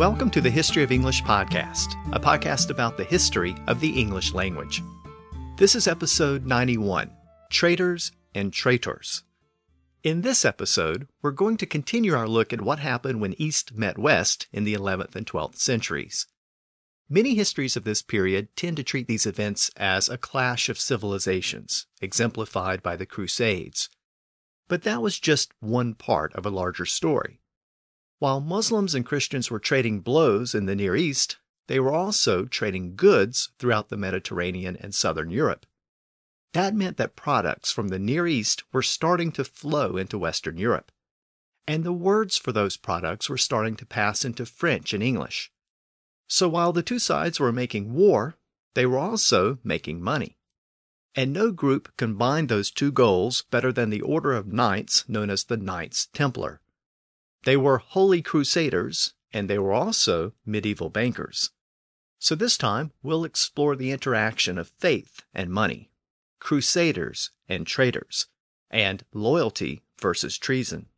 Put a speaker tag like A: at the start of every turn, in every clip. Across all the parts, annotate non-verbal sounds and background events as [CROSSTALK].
A: Welcome to the History of English podcast, a podcast about the history of the English language. This is episode 91 Traders and Traitors. In this episode, we're going to continue our look at what happened when East met West in the 11th and 12th centuries. Many histories of this period tend to treat these events as a clash of civilizations, exemplified by the Crusades. But that was just one part of a larger story. While Muslims and Christians were trading blows in the Near East, they were also trading goods throughout the Mediterranean and southern Europe. That meant that products from the Near East were starting to flow into Western Europe. And the words for those products were starting to pass into French and English. So while the two sides were making war, they were also making money. And no group combined those two goals better than the order of knights known as the Knights Templar. They were holy crusaders, and they were also medieval bankers. So this time, we'll explore the interaction of faith and money, crusaders and traitors, and loyalty versus treason.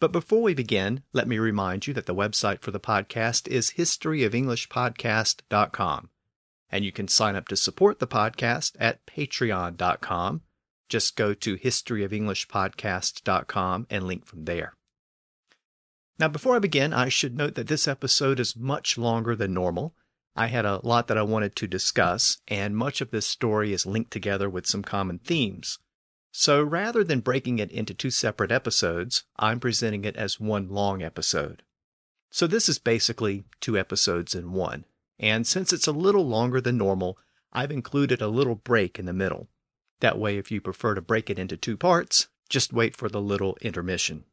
A: But before we begin, let me remind you that the website for the podcast is historyofenglishpodcast.com. And you can sign up to support the podcast at patreon.com. Just go to historyofenglishpodcast.com and link from there. Now, before I begin, I should note that this episode is much longer than normal. I had a lot that I wanted to discuss, and much of this story is linked together with some common themes. So rather than breaking it into two separate episodes, I'm presenting it as one long episode. So this is basically two episodes in one. And since it's a little longer than normal, I've included a little break in the middle. That way, if you prefer to break it into two parts, just wait for the little intermission.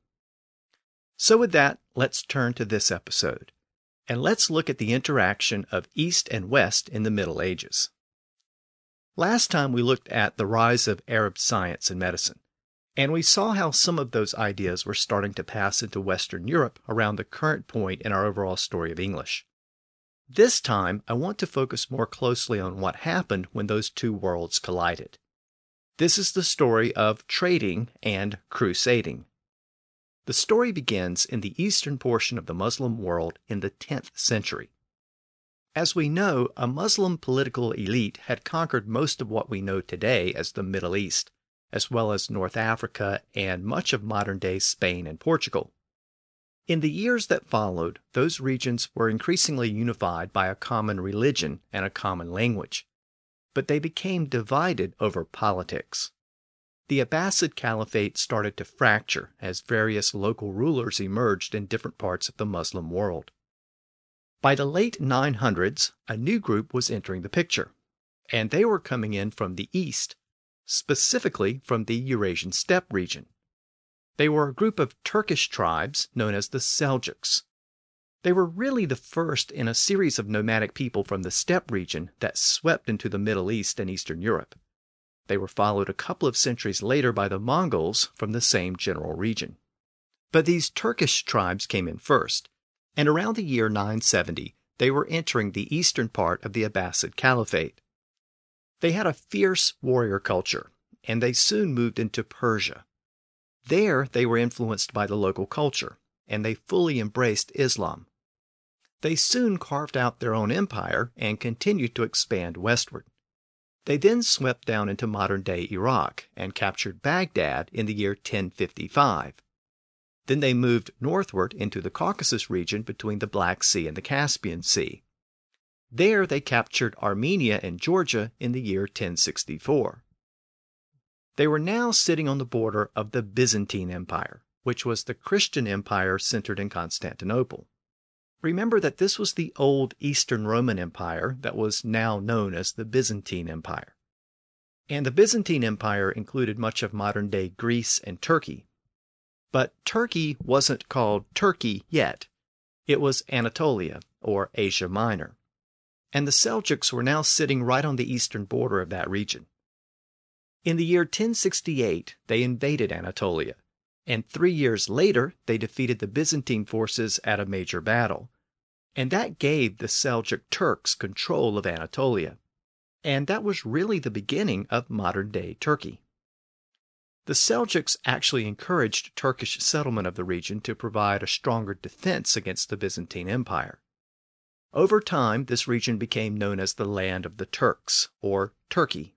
A: So, with that, let's turn to this episode. And let's look at the interaction of East and West in the Middle Ages. Last time we looked at the rise of Arab science and medicine, and we saw how some of those ideas were starting to pass into Western Europe around the current point in our overall story of English. This time, I want to focus more closely on what happened when those two worlds collided. This is the story of trading and crusading. The story begins in the eastern portion of the Muslim world in the 10th century. As we know, a Muslim political elite had conquered most of what we know today as the Middle East, as well as North Africa and much of modern day Spain and Portugal. In the years that followed, those regions were increasingly unified by a common religion and a common language, but they became divided over politics the Abbasid Caliphate started to fracture as various local rulers emerged in different parts of the Muslim world. By the late 900s, a new group was entering the picture, and they were coming in from the east, specifically from the Eurasian steppe region. They were a group of Turkish tribes known as the Seljuks. They were really the first in a series of nomadic people from the steppe region that swept into the Middle East and Eastern Europe. They were followed a couple of centuries later by the Mongols from the same general region. But these Turkish tribes came in first, and around the year 970 they were entering the eastern part of the Abbasid Caliphate. They had a fierce warrior culture, and they soon moved into Persia. There they were influenced by the local culture, and they fully embraced Islam. They soon carved out their own empire and continued to expand westward. They then swept down into modern day Iraq and captured Baghdad in the year 1055. Then they moved northward into the Caucasus region between the Black Sea and the Caspian Sea. There they captured Armenia and Georgia in the year 1064. They were now sitting on the border of the Byzantine Empire, which was the Christian empire centered in Constantinople. Remember that this was the old Eastern Roman Empire that was now known as the Byzantine Empire. And the Byzantine Empire included much of modern day Greece and Turkey. But Turkey wasn't called Turkey yet. It was Anatolia, or Asia Minor. And the Seljuks were now sitting right on the eastern border of that region. In the year 1068, they invaded Anatolia and three years later they defeated the Byzantine forces at a major battle. And that gave the Seljuk Turks control of Anatolia. And that was really the beginning of modern day Turkey. The Seljuks actually encouraged Turkish settlement of the region to provide a stronger defense against the Byzantine Empire. Over time, this region became known as the Land of the Turks, or Turkey.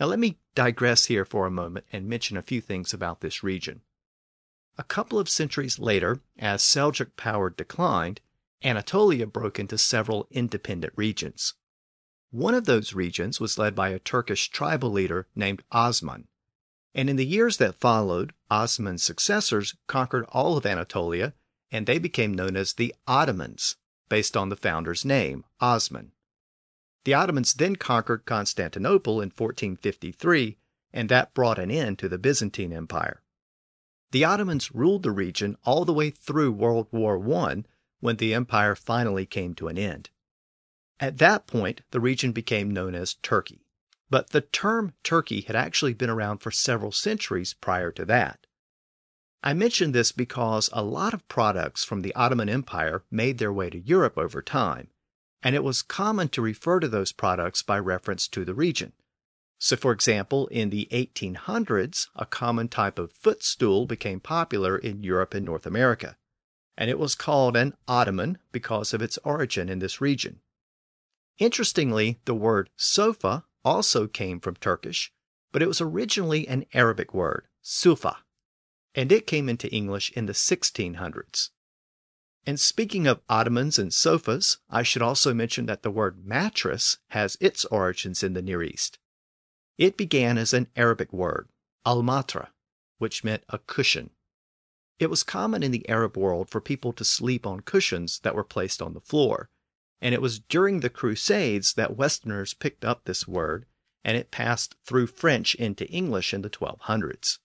A: Now, let me digress here for a moment and mention a few things about this region. A couple of centuries later, as Seljuk power declined, Anatolia broke into several independent regions. One of those regions was led by a Turkish tribal leader named Osman. And in the years that followed, Osman's successors conquered all of Anatolia, and they became known as the Ottomans, based on the founder's name, Osman. The Ottomans then conquered Constantinople in 1453, and that brought an end to the Byzantine Empire. The Ottomans ruled the region all the way through World War I when the empire finally came to an end. At that point, the region became known as Turkey. But the term Turkey had actually been around for several centuries prior to that. I mention this because a lot of products from the Ottoman Empire made their way to Europe over time, and it was common to refer to those products by reference to the region. So, for example, in the 1800s, a common type of footstool became popular in Europe and North America, and it was called an ottoman because of its origin in this region. Interestingly, the word sofa also came from Turkish, but it was originally an Arabic word, sufa, and it came into English in the 1600s. And speaking of ottomans and sofas, I should also mention that the word mattress has its origins in the Near East. It began as an Arabic word, al-matra, which meant a cushion. It was common in the Arab world for people to sleep on cushions that were placed on the floor, and it was during the Crusades that Westerners picked up this word and it passed through French into English in the 1200s.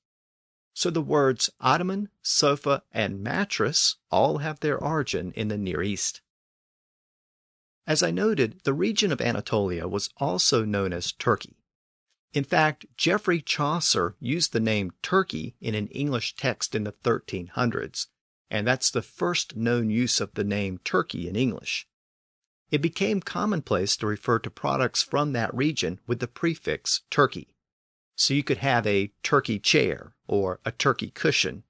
A: So the words ottoman, sofa, and mattress all have their origin in the Near East. As I noted, the region of Anatolia was also known as Turkey. In fact, Geoffrey Chaucer used the name Turkey in an English text in the 1300s, and that's the first known use of the name Turkey in English it became commonplace to refer to products from that region with the prefix turkey. So you could have a turkey chair or a turkey cushion.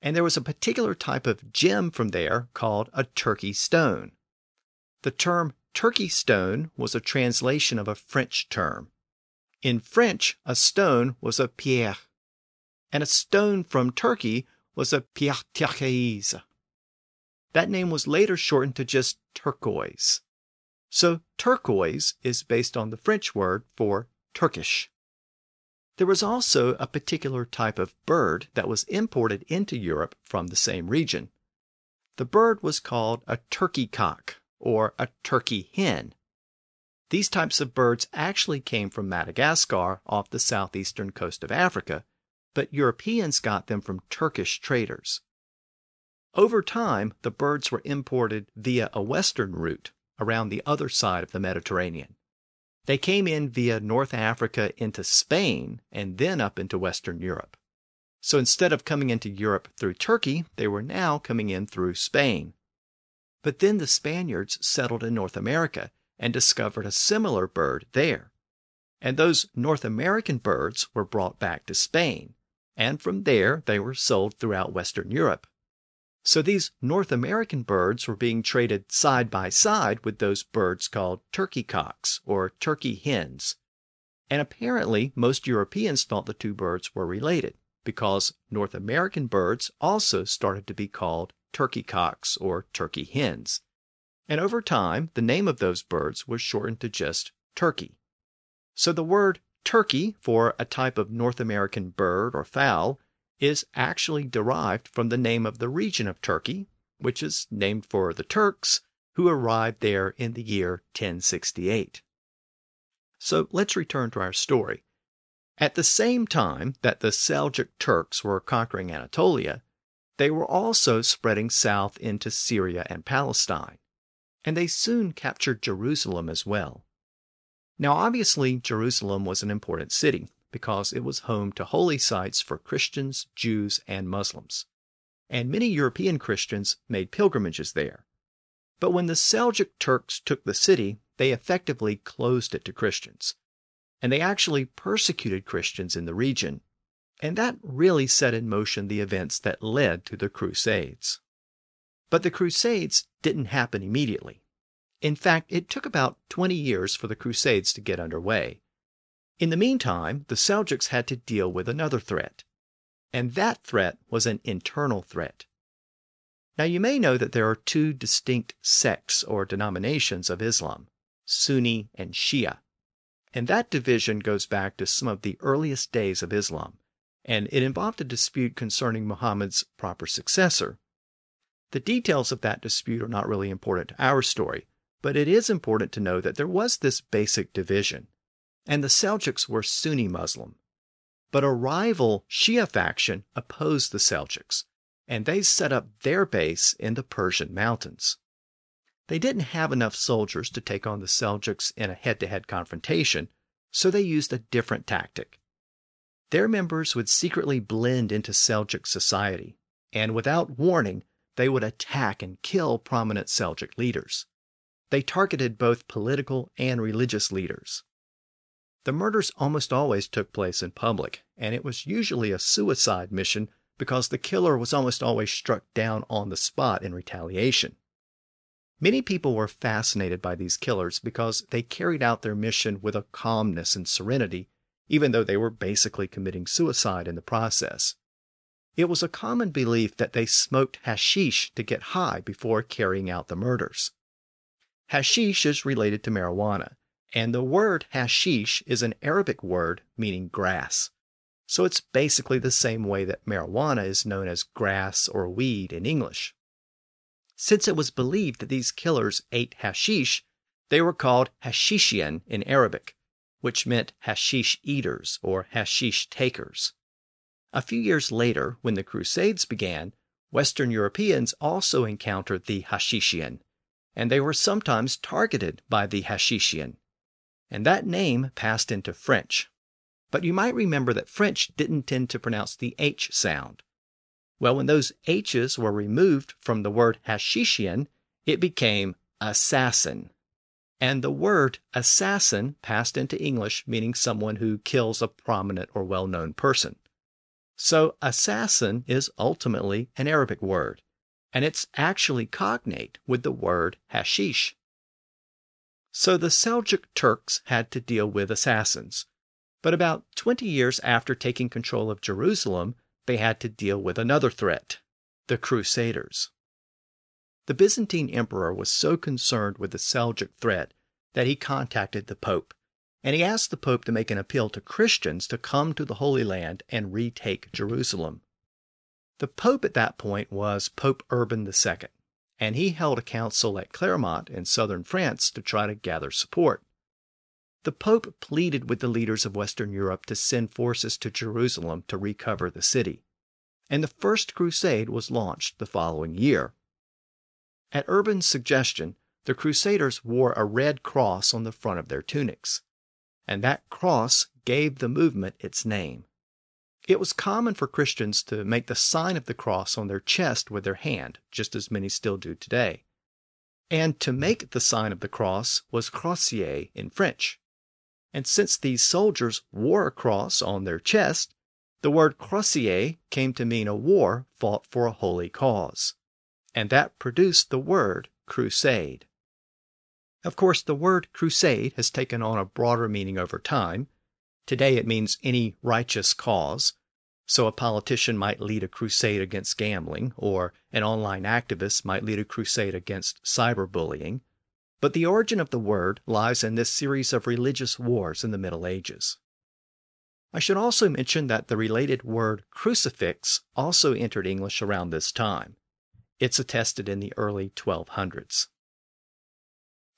A: And there was a particular type of gem from there called a turkey stone. The term turkey stone was a translation of a French term. In French, a stone was a pierre, and a stone from Turkey was a pierre turquoise. That name was later shortened to just turquoise. So turquoise is based on the French word for Turkish. There was also a particular type of bird that was imported into Europe from the same region. The bird was called a turkey cock or a turkey hen. These types of birds actually came from Madagascar off the southeastern coast of Africa, but Europeans got them from Turkish traders. Over time, the birds were imported via a western route around the other side of the Mediterranean. They came in via North Africa into Spain and then up into Western Europe. So instead of coming into Europe through Turkey, they were now coming in through Spain. But then the Spaniards settled in North America and discovered a similar bird there. And those North American birds were brought back to Spain, and from there they were sold throughout Western Europe. So these North American birds were being traded side by side with those birds called turkey cocks or turkey hens. And apparently, most Europeans thought the two birds were related because North American birds also started to be called turkey cocks or turkey hens. And over time, the name of those birds was shortened to just turkey. So the word turkey for a type of North American bird or fowl is actually derived from the name of the region of Turkey, which is named for the Turks who arrived there in the year 1068. So let's return to our story. At the same time that the Seljuk Turks were conquering Anatolia, they were also spreading south into Syria and Palestine, and they soon captured Jerusalem as well. Now, obviously, Jerusalem was an important city, because it was home to holy sites for Christians, Jews, and Muslims. And many European Christians made pilgrimages there. But when the Seljuk Turks took the city, they effectively closed it to Christians. And they actually persecuted Christians in the region. And that really set in motion the events that led to the Crusades. But the Crusades didn't happen immediately. In fact, it took about 20 years for the Crusades to get underway. In the meantime, the Seljuks had to deal with another threat. And that threat was an internal threat. Now, you may know that there are two distinct sects or denominations of Islam Sunni and Shia. And that division goes back to some of the earliest days of Islam, and it involved a dispute concerning Muhammad's proper successor. The details of that dispute are not really important to our story, but it is important to know that there was this basic division, and the Seljuks were Sunni Muslim. But a rival Shia faction opposed the Seljuks, and they set up their base in the Persian mountains. They didn't have enough soldiers to take on the Seljuks in a head to head confrontation, so they used a different tactic. Their members would secretly blend into Seljuk society, and without warning, they would attack and kill prominent Seljuk leaders. They targeted both political and religious leaders. The murders almost always took place in public, and it was usually a suicide mission because the killer was almost always struck down on the spot in retaliation. Many people were fascinated by these killers because they carried out their mission with a calmness and serenity, even though they were basically committing suicide in the process. It was a common belief that they smoked hashish to get high before carrying out the murders. Hashish is related to marijuana, and the word hashish is an Arabic word meaning grass. So it's basically the same way that marijuana is known as grass or weed in English. Since it was believed that these killers ate hashish, they were called hashishian in Arabic, which meant hashish eaters or hashish takers. A few years later, when the Crusades began, Western Europeans also encountered the hashishian, and they were sometimes targeted by the hashishian. And that name passed into French. But you might remember that French didn't tend to pronounce the H sound. Well, when those H's were removed from the word hashishian, it became assassin. And the word assassin passed into English, meaning someone who kills a prominent or well known person. So, assassin is ultimately an Arabic word, and it's actually cognate with the word hashish. So, the Seljuk Turks had to deal with assassins. But about 20 years after taking control of Jerusalem, they had to deal with another threat the Crusaders. The Byzantine emperor was so concerned with the Seljuk threat that he contacted the Pope, and he asked the Pope to make an appeal to Christians to come to the Holy Land and retake Jerusalem. The Pope at that point was Pope Urban II, and he held a council at Clermont in southern France to try to gather support. The Pope pleaded with the leaders of Western Europe to send forces to Jerusalem to recover the city, and the First Crusade was launched the following year. At Urban's suggestion, the Crusaders wore a red cross on the front of their tunics, and that cross gave the movement its name. It was common for Christians to make the sign of the cross on their chest with their hand, just as many still do today. And to make the sign of the cross was crossier in French. And since these soldiers wore a cross on their chest, the word crossier came to mean a war fought for a holy cause. And that produced the word crusade. Of course, the word crusade has taken on a broader meaning over time. Today it means any righteous cause. So a politician might lead a crusade against gambling, or an online activist might lead a crusade against cyberbullying. But the origin of the word lies in this series of religious wars in the Middle Ages. I should also mention that the related word crucifix also entered English around this time. It's attested in the early 1200s.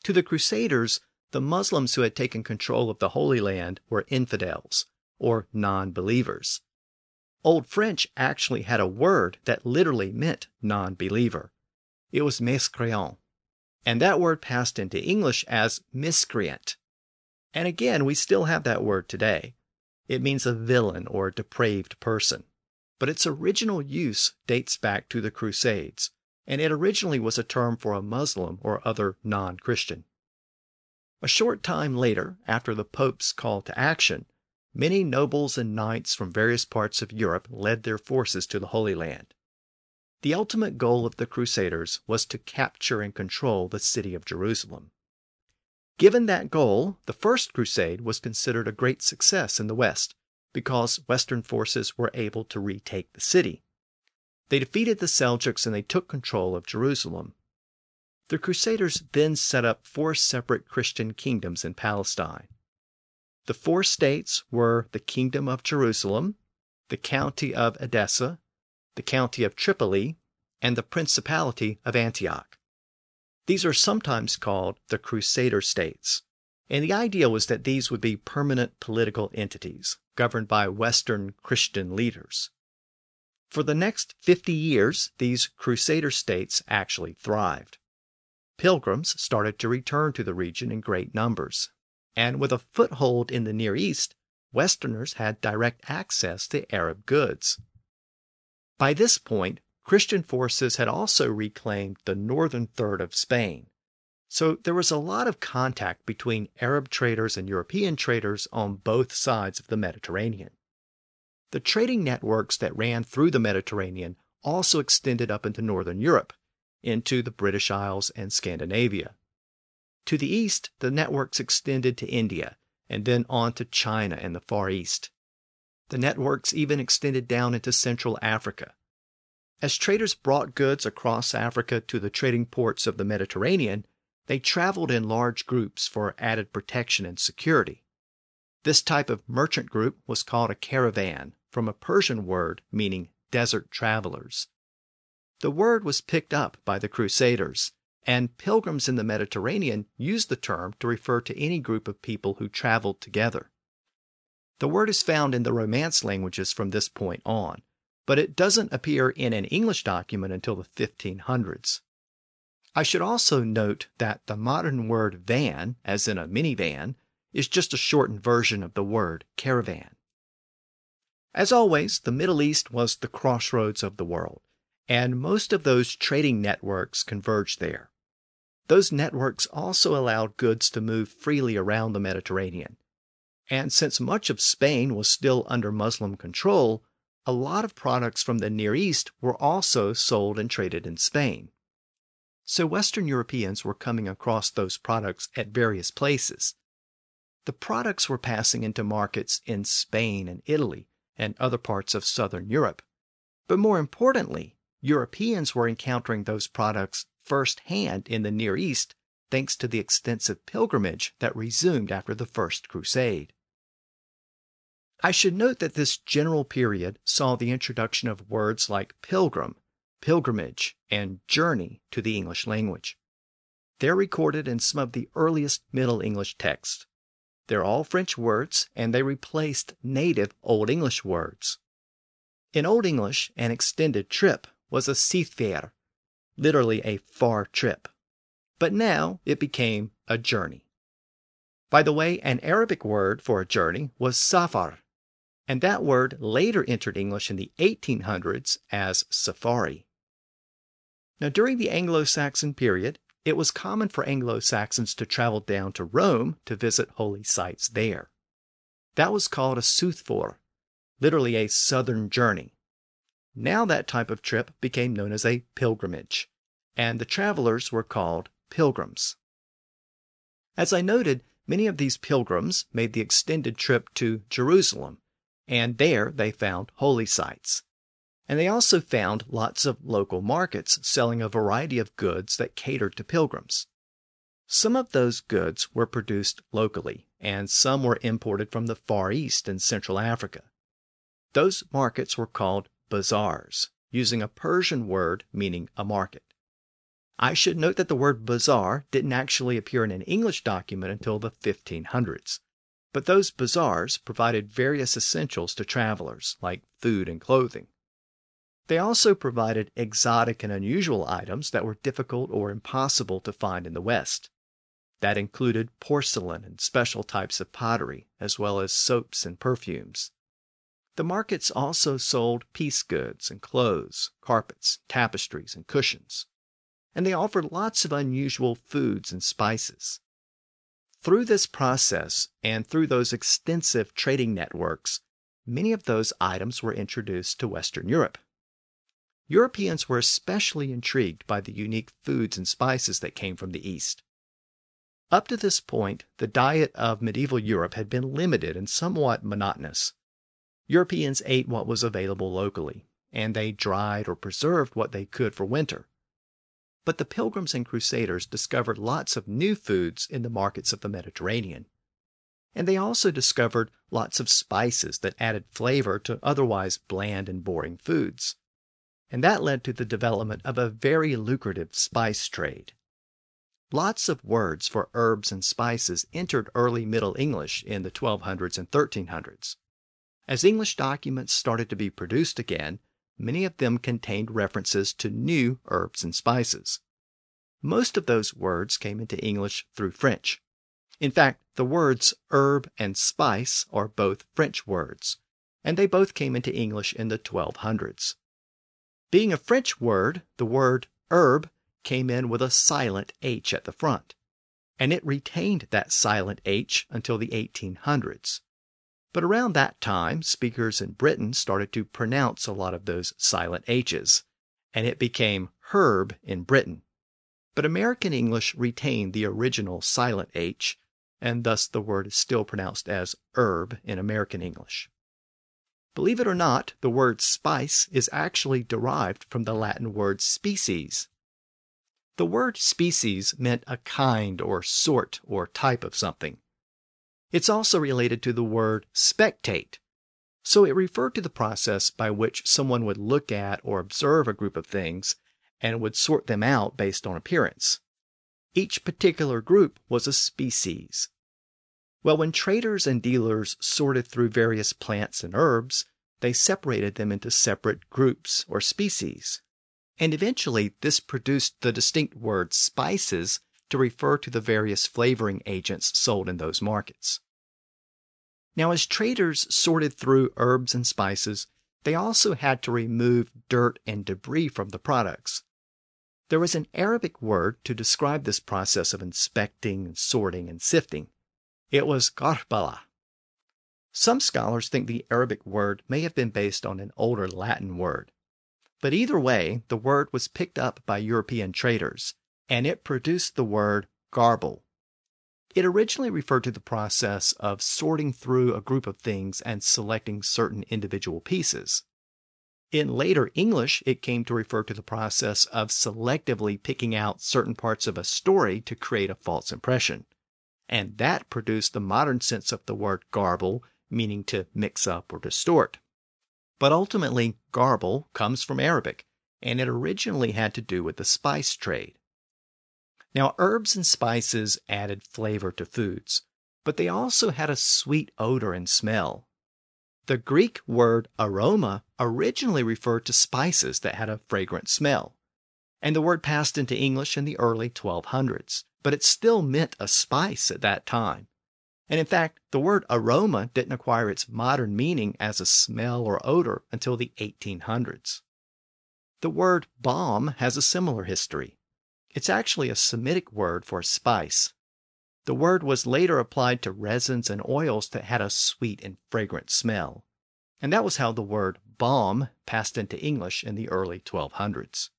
A: To the Crusaders, the Muslims who had taken control of the Holy Land were infidels, or non believers. Old French actually had a word that literally meant non believer. It was mescréant, and that word passed into English as miscreant. And again, we still have that word today. It means a villain or a depraved person. But its original use dates back to the Crusades, and it originally was a term for a Muslim or other non Christian. A short time later, after the Pope's call to action, many nobles and knights from various parts of Europe led their forces to the Holy Land. The ultimate goal of the Crusaders was to capture and control the city of Jerusalem. Given that goal, the First Crusade was considered a great success in the West because Western forces were able to retake the city. They defeated the Seljuks and they took control of Jerusalem. The Crusaders then set up four separate Christian kingdoms in Palestine. The four states were the Kingdom of Jerusalem, the County of Edessa, the County of Tripoli, and the Principality of Antioch. These are sometimes called the Crusader states, and the idea was that these would be permanent political entities governed by Western Christian leaders. For the next 50 years, these Crusader states actually thrived. Pilgrims started to return to the region in great numbers, and with a foothold in the Near East, Westerners had direct access to Arab goods. By this point, Christian forces had also reclaimed the northern third of Spain. So there was a lot of contact between Arab traders and European traders on both sides of the Mediterranean. The trading networks that ran through the Mediterranean also extended up into northern Europe, into the British Isles and Scandinavia. To the east, the networks extended to India and then on to China and the Far East. The networks even extended down into Central Africa. As traders brought goods across Africa to the trading ports of the Mediterranean, they traveled in large groups for added protection and security. This type of merchant group was called a caravan, from a Persian word meaning desert travelers. The word was picked up by the Crusaders, and pilgrims in the Mediterranean used the term to refer to any group of people who traveled together. The word is found in the Romance languages from this point on, but it doesn't appear in an English document until the 1500s. I should also note that the modern word van, as in a minivan, is just a shortened version of the word caravan. As always, the Middle East was the crossroads of the world, and most of those trading networks converged there. Those networks also allowed goods to move freely around the Mediterranean. And since much of Spain was still under Muslim control, a lot of products from the Near East were also sold and traded in Spain. So Western Europeans were coming across those products at various places. The products were passing into markets in Spain and Italy and other parts of southern Europe. But more importantly, Europeans were encountering those products firsthand in the Near East thanks to the extensive pilgrimage that resumed after the First Crusade. I should note that this general period saw the introduction of words like pilgrim pilgrimage, and journey to the English language. They're recorded in some of the earliest Middle English texts. They're all French words, and they replaced native Old English words. In Old English, an extended trip was a seithver, literally a far trip. But now it became a journey. By the way, an Arabic word for a journey was safar, and that word later entered English in the 1800s as safari. Now, during the Anglo Saxon period, it was common for Anglo Saxons to travel down to Rome to visit holy sites there. That was called a Soothfor, literally a southern journey. Now that type of trip became known as a pilgrimage, and the travelers were called pilgrims. As I noted, many of these pilgrims made the extended trip to Jerusalem, and there they found holy sites. And they also found lots of local markets selling a variety of goods that catered to pilgrims. Some of those goods were produced locally, and some were imported from the Far East and Central Africa. Those markets were called bazaars, using a Persian word meaning a market. I should note that the word bazaar didn't actually appear in an English document until the 1500s. But those bazaars provided various essentials to travelers, like food and clothing. They also provided exotic and unusual items that were difficult or impossible to find in the West. That included porcelain and special types of pottery, as well as soaps and perfumes. The markets also sold piece goods and clothes, carpets, tapestries, and cushions. And they offered lots of unusual foods and spices. Through this process and through those extensive trading networks, many of those items were introduced to Western Europe. Europeans were especially intrigued by the unique foods and spices that came from the East. Up to this point, the diet of medieval Europe had been limited and somewhat monotonous. Europeans ate what was available locally, and they dried or preserved what they could for winter. But the pilgrims and crusaders discovered lots of new foods in the markets of the Mediterranean. And they also discovered lots of spices that added flavor to otherwise bland and boring foods. And that led to the development of a very lucrative spice trade. Lots of words for herbs and spices entered early Middle English in the 1200s and 1300s. As English documents started to be produced again, many of them contained references to new herbs and spices. Most of those words came into English through French. In fact, the words herb and spice are both French words, and they both came into English in the 1200s. Being a French word, the word herb came in with a silent H at the front, and it retained that silent H until the 1800s. But around that time, speakers in Britain started to pronounce a lot of those silent H's, and it became herb in Britain. But American English retained the original silent H, and thus the word is still pronounced as herb in American English. Believe it or not, the word spice is actually derived from the Latin word species, the word species meant a kind or sort or type of something. It's also related to the word spectate. So it referred to the process by which someone would look at or observe a group of things and would sort them out based on appearance. Each particular group was a species. Well, when traders and dealers sorted through various plants and herbs, they separated them into separate groups or species and eventually this produced the distinct word spices to refer to the various flavoring agents sold in those markets. Now, as traders sorted through herbs and spices, they also had to remove dirt and debris from the products. There was an Arabic word to describe this process of inspecting, sorting, and sifting. It was garbala. Some scholars think the Arabic word may have been based on an older Latin word. But either way, the word was picked up by European traders, and it produced the word garble. It originally referred to the process of sorting through a group of things and selecting certain individual pieces. In later English, it came to refer to the process of selectively picking out certain parts of a story to create a false impression. And that produced the modern sense of the word garble, meaning to mix up or distort. But ultimately, garble comes from Arabic, and it originally had to do with the spice trade. Now, herbs and spices added flavor to foods, but they also had a sweet odor and smell. The Greek word aroma originally referred to spices that had a fragrant smell, and the word passed into English in the early 1200s, but it still meant a spice at that time. And in fact, the word aroma didn't acquire its modern meaning as a smell or odor until the 1800s. The word balm has a similar history. It's actually a Semitic word for spice. The word was later applied to resins and oils that had a sweet and fragrant smell. And that was how the word balm passed into English in the early 1200s.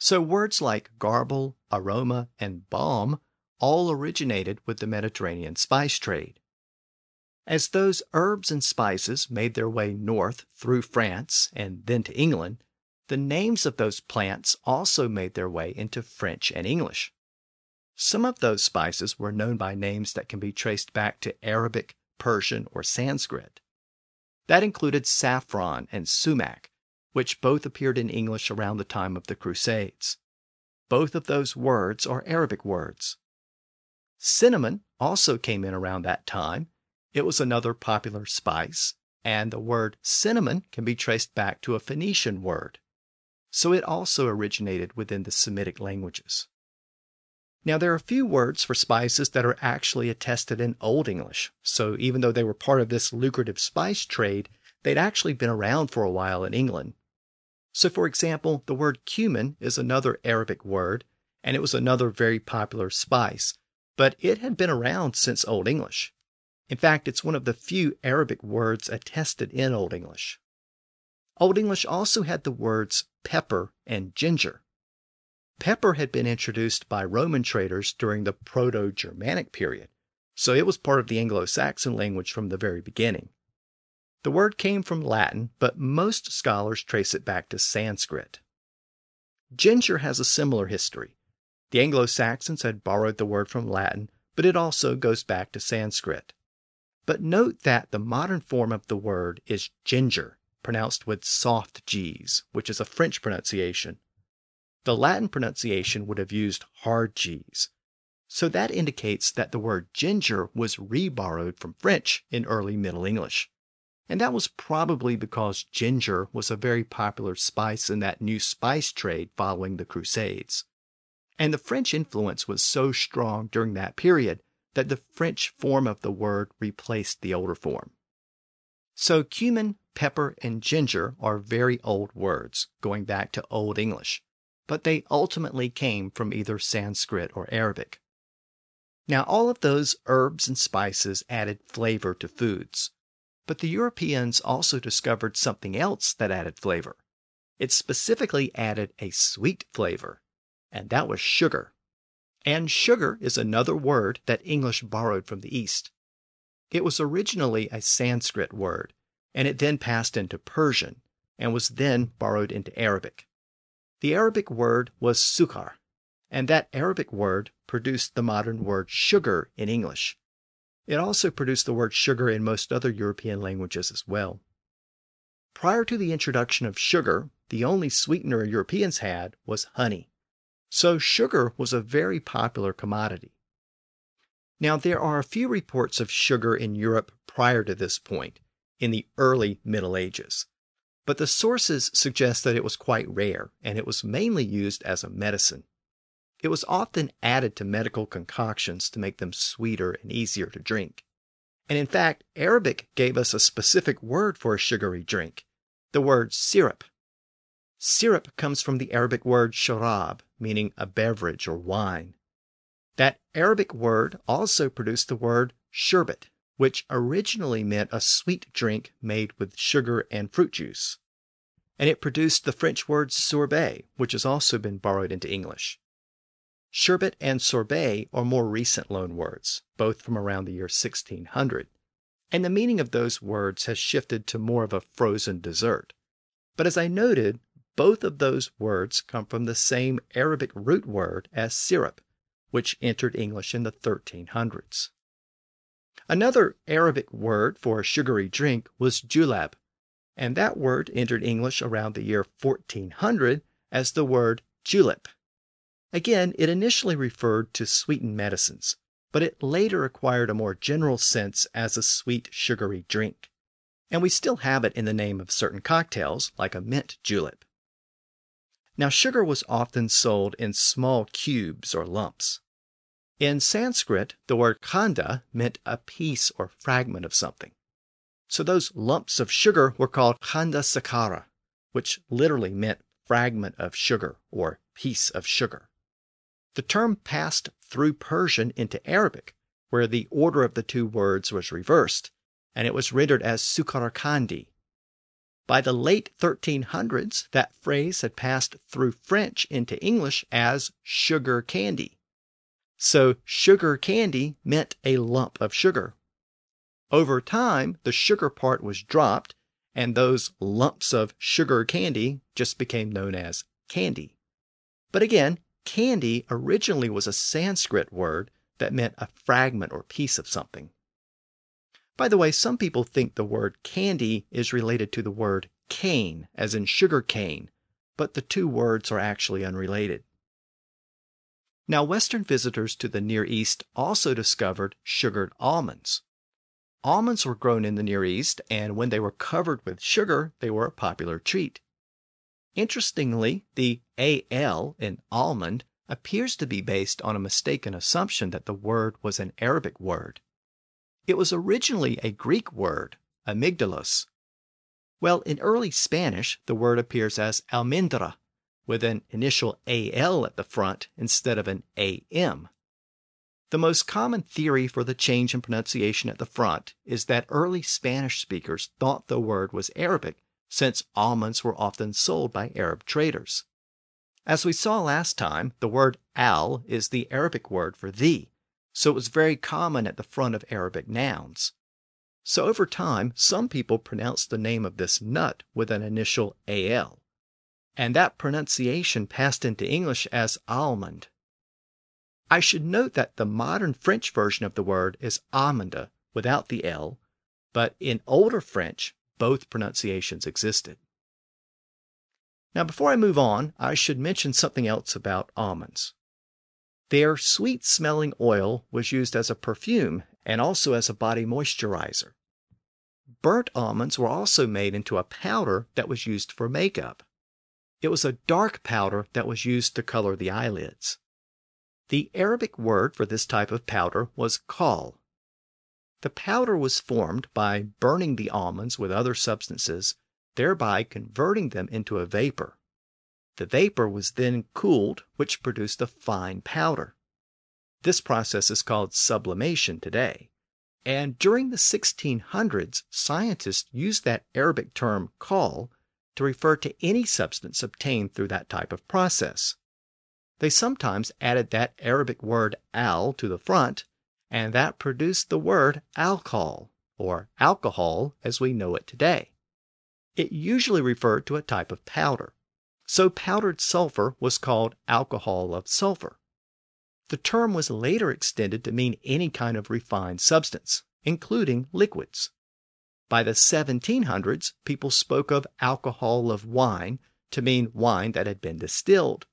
A: So words like garble, aroma, and balm all originated with the Mediterranean spice trade. As those herbs and spices made their way north through France and then to England, the names of those plants also made their way into French and English. Some of those spices were known by names that can be traced back to Arabic, Persian, or Sanskrit. That included saffron and sumac, which both appeared in English around the time of the Crusades. Both of those words are Arabic words. Cinnamon also came in around that time. It was another popular spice, and the word cinnamon can be traced back to a Phoenician word. So it also originated within the Semitic languages. Now, there are a few words for spices that are actually attested in Old English. So even though they were part of this lucrative spice trade, they'd actually been around for a while in England. So, for example, the word cumin is another Arabic word, and it was another very popular spice but it had been around since Old English. In fact, it's one of the few Arabic words attested in Old English. Old English also had the words pepper and ginger. Pepper had been introduced by Roman traders during the Proto Germanic period, so it was part of the Anglo Saxon language from the very beginning. The word came from Latin, but most scholars trace it back to Sanskrit. Ginger has a similar history. The Anglo Saxons had borrowed the word from Latin, but it also goes back to Sanskrit. But note that the modern form of the word is ginger, pronounced with soft G's, which is a French pronunciation. The Latin pronunciation would have used hard G's. So that indicates that the word ginger was reborrowed from French in early Middle English. And that was probably because ginger was a very popular spice in that new spice trade following the Crusades. And the French influence was so strong during that period that the French form of the word replaced the older form. So cumin, pepper, and ginger are very old words, going back to Old English, but they ultimately came from either Sanskrit or Arabic. Now, all of those herbs and spices added flavor to foods. But the Europeans also discovered something else that added flavor. It specifically added a sweet flavor, and that was sugar. And sugar is another word that English borrowed from the East. It was originally a Sanskrit word, and it then passed into Persian and was then borrowed into Arabic. The Arabic word was sukar, and that Arabic word produced the modern word sugar in English. It also produced the word sugar in most other European languages as well. Prior to the introduction of sugar, the only sweetener Europeans had was honey. So sugar was a very popular commodity. Now, there are a few reports of sugar in Europe prior to this point, in the early Middle Ages. But the sources suggest that it was quite rare, and it was mainly used as a medicine. It was often added to medical concoctions to make them sweeter and easier to drink. And in fact, Arabic gave us a specific word for a sugary drink the word syrup. Syrup comes from the Arabic word sharab, meaning a beverage or wine. That Arabic word also produced the word sherbet, which originally meant a sweet drink made with sugar and fruit juice. And it produced the French word sorbet, which has also been borrowed into English. Sherbet and sorbet are more recent loanwords, both from around the year 1600, and the meaning of those words has shifted to more of a frozen dessert. But as I noted, both of those words come from the same Arabic root word as syrup, which entered English in the 1300s. Another Arabic word for a sugary drink was julab, and that word entered English around the year 1400 as the word julep. Again, it initially referred to sweetened medicines, but it later acquired a more general sense as a sweet, sugary drink. And we still have it in the name of certain cocktails, like a mint julep. Now, sugar was often sold in small cubes or lumps. In Sanskrit, the word khanda meant a piece or fragment of something. So those lumps of sugar were called khanda sakara, which literally meant fragment of sugar or piece of sugar. The term passed through Persian into Arabic, where the order of the two words was reversed, and it was rendered as sukarakandi. By the late 1300s, that phrase had passed through French into English as sugar candy. So sugar candy meant a lump of sugar. Over time, the sugar part was dropped, and those lumps of sugar candy just became known as candy. But again, Candy originally was a Sanskrit word that meant a fragment or piece of something. By the way, some people think the word candy is related to the word cane, as in sugar cane, but the two words are actually unrelated. Now, Western visitors to the Near East also discovered sugared almonds. Almonds were grown in the Near East, and when they were covered with sugar, they were a popular treat. Interestingly, the AL in almond appears to be based on a mistaken assumption that the word was an Arabic word. It was originally a Greek word, amygdalus. Well, in early Spanish, the word appears as almendra, with an initial AL at the front instead of an AM. The most common theory for the change in pronunciation at the front is that early Spanish speakers thought the word was Arabic since almonds were often sold by Arab traders. As we saw last time, the word al is the Arabic word for thee, so it was very common at the front of Arabic nouns. So over time, some people pronounced the name of this nut with an initial al, and that pronunciation passed into English as almond. I should note that the modern French version of the word is amande without the L, but in older French, both pronunciations existed. Now, before I move on, I should mention something else about almonds. Their sweet smelling oil was used as a perfume and also as a body moisturizer. Burnt almonds were also made into a powder that was used for makeup. It was a dark powder that was used to color the eyelids. The Arabic word for this type of powder was khal. The powder was formed by burning the almonds with other substances, thereby converting them into a vapor. The vapor was then cooled, which produced a fine powder. This process is called sublimation today. And during the 1600s, scientists used that Arabic term khal to refer to any substance obtained through that type of process. They sometimes added that Arabic word al to the front, and that produced the word alcohol, or alcohol as we know it today. It usually referred to a type of powder. So powdered sulfur was called alcohol of sulfur. The term was later extended to mean any kind of refined substance, including liquids. By the 1700s, people spoke of alcohol of wine to mean wine that had been distilled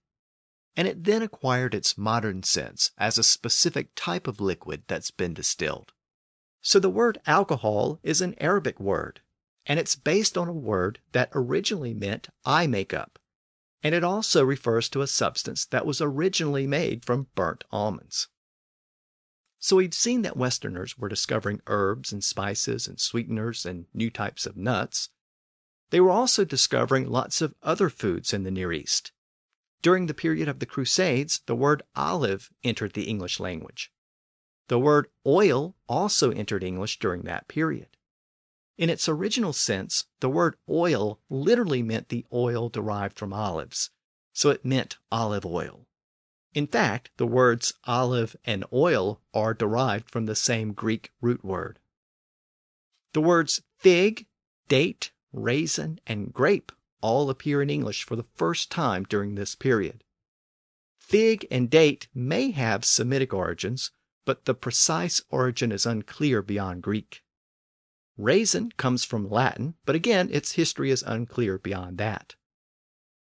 A: and it then acquired its modern sense as a specific type of liquid that's been distilled. So the word alcohol is an Arabic word, and it's based on a word that originally meant eye makeup, and it also refers to a substance that was originally made from burnt almonds. So we've seen that Westerners were discovering herbs and spices and sweeteners and new types of nuts. They were also discovering lots of other foods in the Near East, during the period of the Crusades, the word olive entered the English language. The word oil also entered English during that period. In its original sense, the word oil literally meant the oil derived from olives, so it meant olive oil. In fact, the words olive and oil are derived from the same Greek root word. The words fig, date, raisin, and grape all appear in English for the first time during this period. Fig and date may have Semitic origins, but the precise origin is unclear beyond Greek. Raisin comes from Latin, but again, its history is unclear beyond that.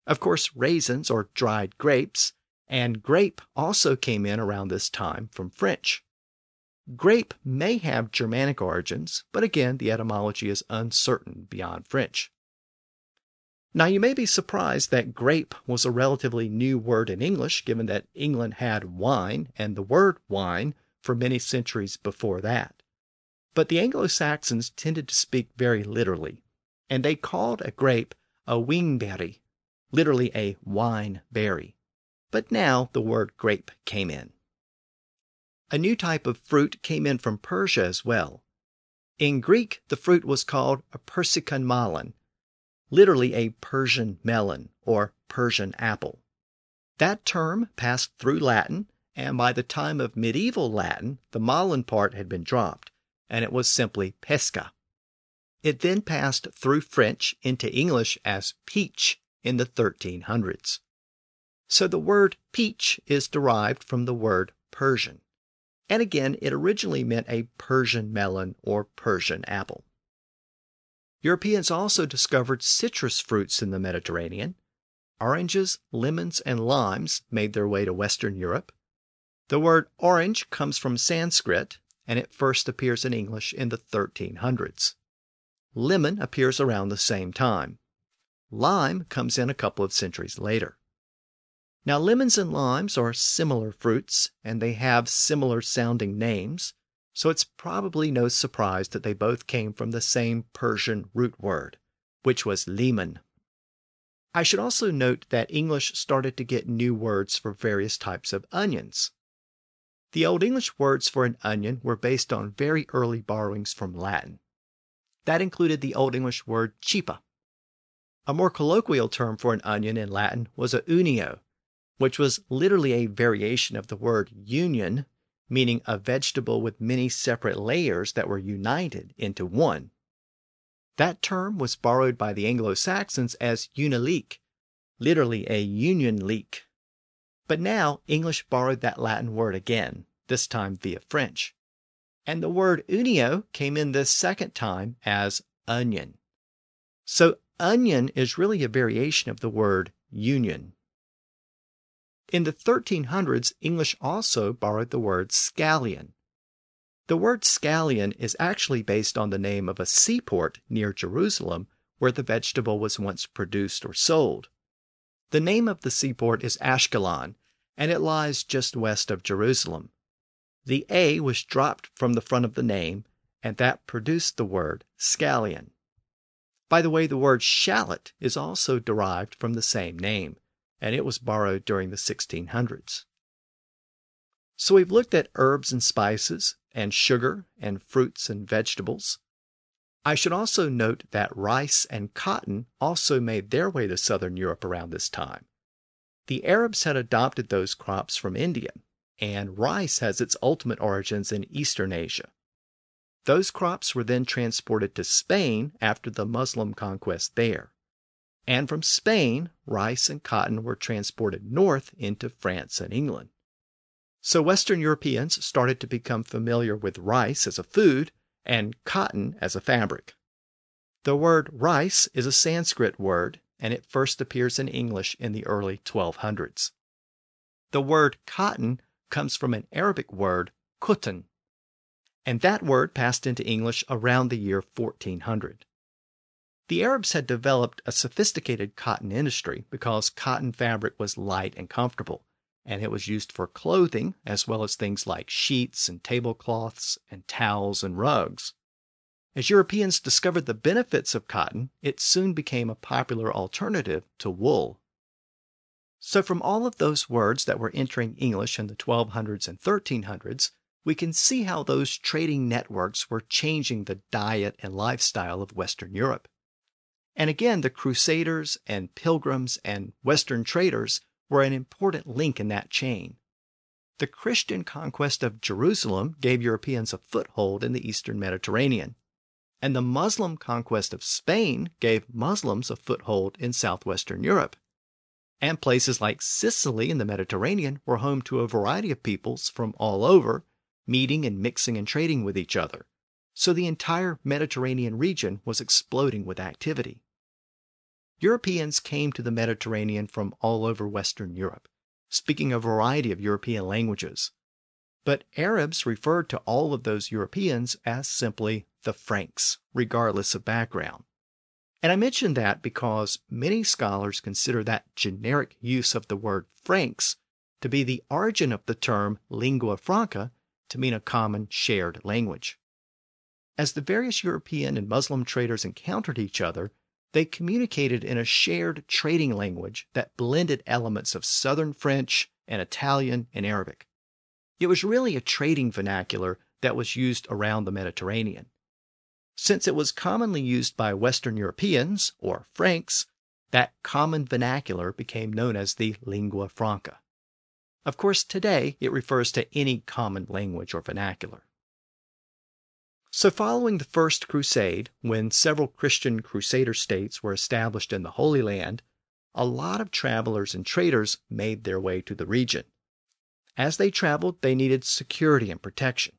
A: Of course, raisins or dried grapes, and grape also came in around this time from French. Grape may have Germanic origins, but again, the etymology is uncertain beyond French. Now, you may be surprised that grape was a relatively new word in English, given that England had wine and the word wine for many centuries before that. But the Anglo Saxons tended to speak very literally, and they called a grape a wingberry, literally a wine berry. But now the word grape came in. A new type of fruit came in from Persia as well. In Greek, the fruit was called a persicon melon, literally a Persian melon or Persian apple. That term passed through Latin, and by the time of medieval Latin, the melon part had been dropped, and it was simply pesca. It then passed through French into English as peach in the 1300s. So the word peach is derived from the word Persian. And again, it originally meant a Persian melon or Persian apple. Europeans also discovered citrus fruits in the Mediterranean. Oranges, lemons, and limes made their way to Western Europe. The word orange comes from Sanskrit, and it first appears in English in the 1300s. Lemon appears around the same time. Lime comes in a couple of centuries later. Now, lemons and limes are similar fruits, and they have similar sounding names, so it's probably no surprise that they both came from the same Persian root word, which was lemon. I should also note that English started to get new words for various types of onions. The Old English words for an onion were based on very early borrowings from Latin. That included the Old English word chipa. A more colloquial term for an onion in Latin was a unio, which was literally a variation of the word union, meaning a vegetable with many separate layers that were united into one. That term was borrowed by the Anglo Saxons as unilique, literally a union leek. But now English borrowed that Latin word again, this time via French. And the word unio came in this second time as onion. So onion is really a variation of the word union. In the 1300s, English also borrowed the word scallion. The word scallion is actually based on the name of a seaport near Jerusalem where the vegetable was once produced or sold. The name of the seaport is Ashkelon, and it lies just west of Jerusalem. The A was dropped from the front of the name, and that produced the word scallion. By the way, the word shallot is also derived from the same name, and it was borrowed during the 1600s. So we've looked at herbs and spices, and sugar, and fruits and vegetables. I should also note that rice and cotton also made their way to southern Europe around this time. The Arabs had adopted those crops from India, and rice has its ultimate origins in Eastern Asia. Those crops were then transported to Spain after the Muslim conquest there. And from Spain, rice and cotton were transported north into France and England. So Western Europeans started to become familiar with rice as a food and cotton as a fabric. The word rice is a Sanskrit word, and it first appears in English in the early 1200s. The word cotton comes from an Arabic word, kutan, and that word passed into English around the year 1400. The Arabs had developed a sophisticated cotton industry because cotton fabric was light and comfortable, and it was used for clothing as well as things like sheets and tablecloths and towels and rugs. As Europeans discovered the benefits of cotton, it soon became a popular alternative to wool. So, from all of those words that were entering English in the 1200s and 1300s, we can see how those trading networks were changing the diet and lifestyle of Western Europe. And again, the Crusaders and Pilgrims and Western traders were an important link in that chain. The Christian conquest of Jerusalem gave Europeans a foothold in the eastern Mediterranean, and the Muslim conquest of Spain gave Muslims a foothold in southwestern Europe. And places like Sicily in the Mediterranean were home to a variety of peoples from all over, meeting and mixing and trading with each other. So the entire Mediterranean region was exploding with activity. Europeans came to the Mediterranean from all over Western Europe, speaking a variety of European languages. But Arabs referred to all of those Europeans as simply the Franks, regardless of background. And I mention that because many scholars consider that generic use of the word Franks to be the origin of the term lingua franca to mean a common shared language. As the various European and Muslim traders encountered each other, they communicated in a shared trading language that blended elements of Southern French and Italian and Arabic. It was really a trading vernacular that was used around the Mediterranean. Since it was commonly used by Western Europeans, or Franks, that common vernacular became known as the lingua franca. Of course, today it refers to any common language or vernacular. So, following the First Crusade, when several Christian crusader states were established in the Holy Land, a lot of travelers and traders made their way to the region. As they traveled, they needed security and protection.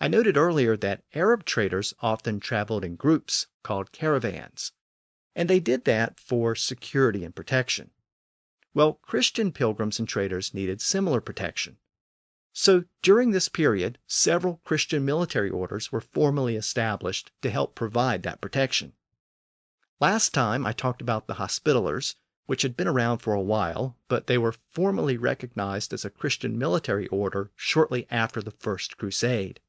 A: I noted earlier that Arab traders often traveled in groups called caravans, and they did that for security and protection. Well, Christian pilgrims and traders needed similar protection. So during this period, several Christian military orders were formally established to help provide that protection. Last time I talked about the Hospitallers, which had been around for a while, but they were formally recognized as a Christian military order shortly after the First Crusade.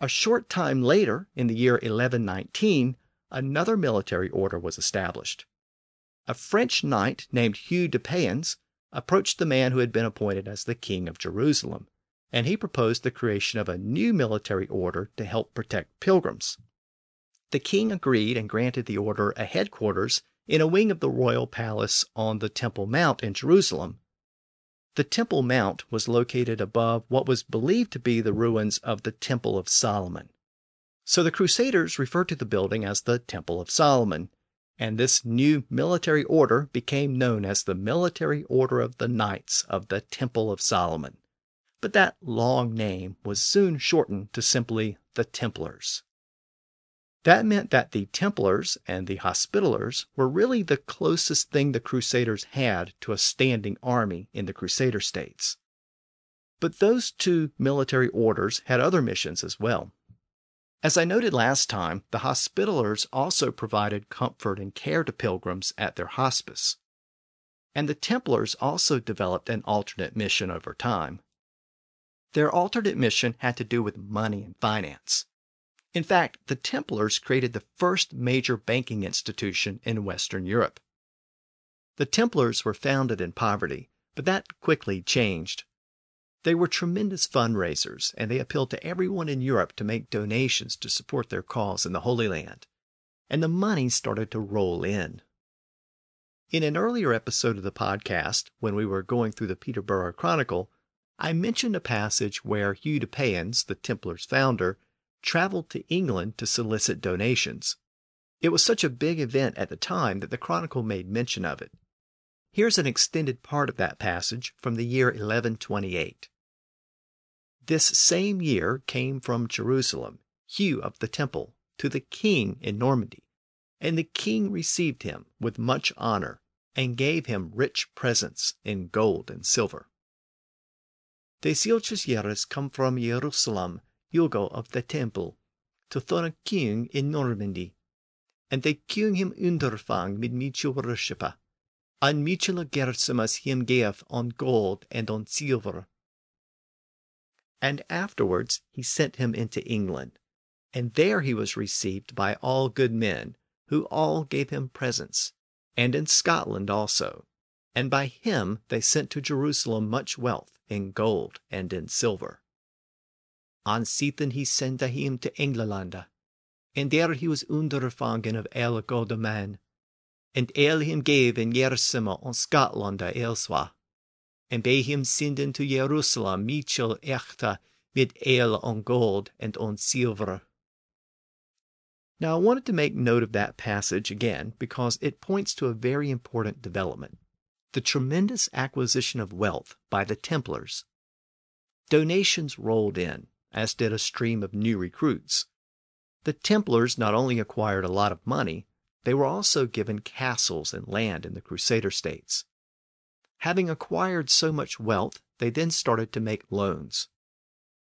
A: A short time later, in the year 1119, another military order was established. A French knight named Hugh de Payens approached the man who had been appointed as the king of Jerusalem, and he proposed the creation of a new military order to help protect pilgrims. The king agreed and granted the order a headquarters in a wing of the royal palace on the Temple Mount in Jerusalem. The Temple Mount was located above what was believed to be the ruins of the Temple of Solomon. So the Crusaders referred to the building as the Temple of Solomon, and this new military order became known as the Military Order of the Knights of the Temple of Solomon. But that long name was soon shortened to simply the Templars. That meant that the Templars and the Hospitallers were really the closest thing the Crusaders had to a standing army in the Crusader states. But those two military orders had other missions as well. As I noted last time, the Hospitallers also provided comfort and care to pilgrims at their hospice. And the Templars also developed an alternate mission over time. Their alternate mission had to do with money and finance. In fact, the Templars created the first major banking institution in Western Europe. The Templars were founded in poverty, but that quickly changed. They were tremendous fundraisers, and they appealed to everyone in Europe to make donations to support their cause in the Holy Land. And the money started to roll in. In an earlier episode of the podcast, when we were going through the Peterborough Chronicle, I mentioned a passage where Hugh de Payens, the Templars' founder, traveled to England to solicit donations. It was such a big event at the time that the Chronicle made mention of it. Here's an extended part of that passage from the year 1128. This same year came from Jerusalem Hugh of the Temple to the king in Normandy, and the king received him with much honor and gave him rich presents in gold and silver. The Silchus come from Jerusalem Hugo of the Temple, to the king in Normandy. And the king him underfang mit Mitchell worshipa, and Mitchell Gersimus him gave on gold and on silver. And afterwards he sent him into England, and there he was received by all good men, who all gave him presents, and in Scotland also. And by him they sent to Jerusalem much wealth in gold and in silver. On Sethan he sendte him to Englelande, and there he was underfangen of el gode man, and el him gave in Jersima on Scotlande elswa, and bade him send to Jerusalem Michel echte with ale on gold and on silver. Now, I wanted to make note of that passage again because it points to a very important development the tremendous acquisition of wealth by the Templars. Donations rolled in, as did a stream of new recruits. The Templars not only acquired a lot of money, they were also given castles and land in the Crusader states. Having acquired so much wealth, they then started to make loans.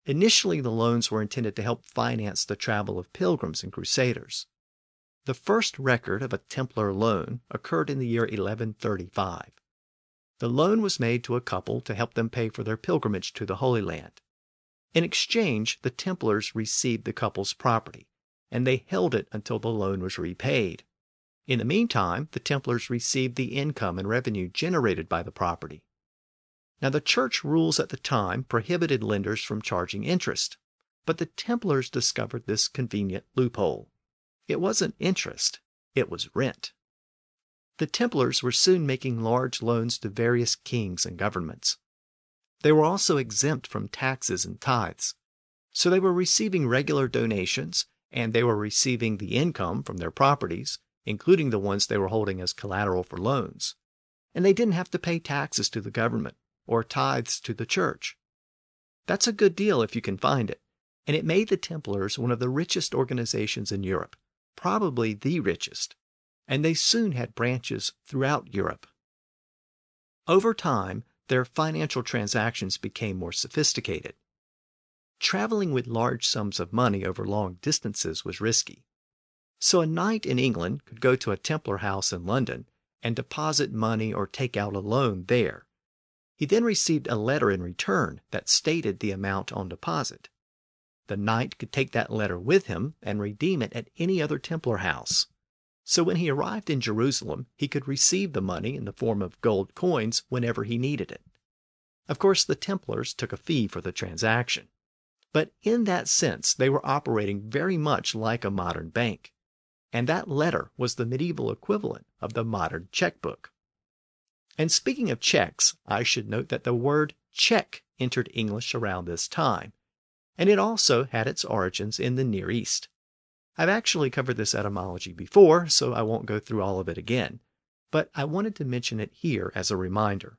A: Initially, the loans were intended to help finance the travel of pilgrims and crusaders. The first record of a Templar loan occurred in the year 1135. The loan was made to a couple to help them pay for their pilgrimage to the Holy Land. In exchange, the Templars received the couple's property, and they held it until the loan was repaid. In the meantime, the Templars received the income and revenue generated by the property. Now, the church rules at the time prohibited lenders from charging interest, but the Templars discovered this convenient loophole. It wasn't interest, it was rent. The Templars were soon making large loans to various kings and governments. They were also exempt from taxes and tithes. So they were receiving regular donations, and they were receiving the income from their properties, including the ones they were holding as collateral for loans. And they didn't have to pay taxes to the government or tithes to the church. That's a good deal if you can find it, and it made the Templars one of the richest organizations in Europe, probably the richest, and they soon had branches throughout Europe. Over time, their financial transactions became more sophisticated. Traveling with large sums of money over long distances was risky. So a knight in England could go to a Templar house in London and deposit money or take out a loan there. He then received a letter in return that stated the amount on deposit. The knight could take that letter with him and redeem it at any other Templar house. So when he arrived in Jerusalem, he could receive the money in the form of gold coins whenever he needed it. Of course, the Templars took a fee for the transaction. But in that sense, they were operating very much like a modern bank. And that letter was the medieval equivalent of the modern checkbook. And speaking of checks, I should note that the word check entered English around this time, and it also had its origins in the Near East. I've actually covered this etymology before, so I won't go through all of it again, but I wanted to mention it here as a reminder.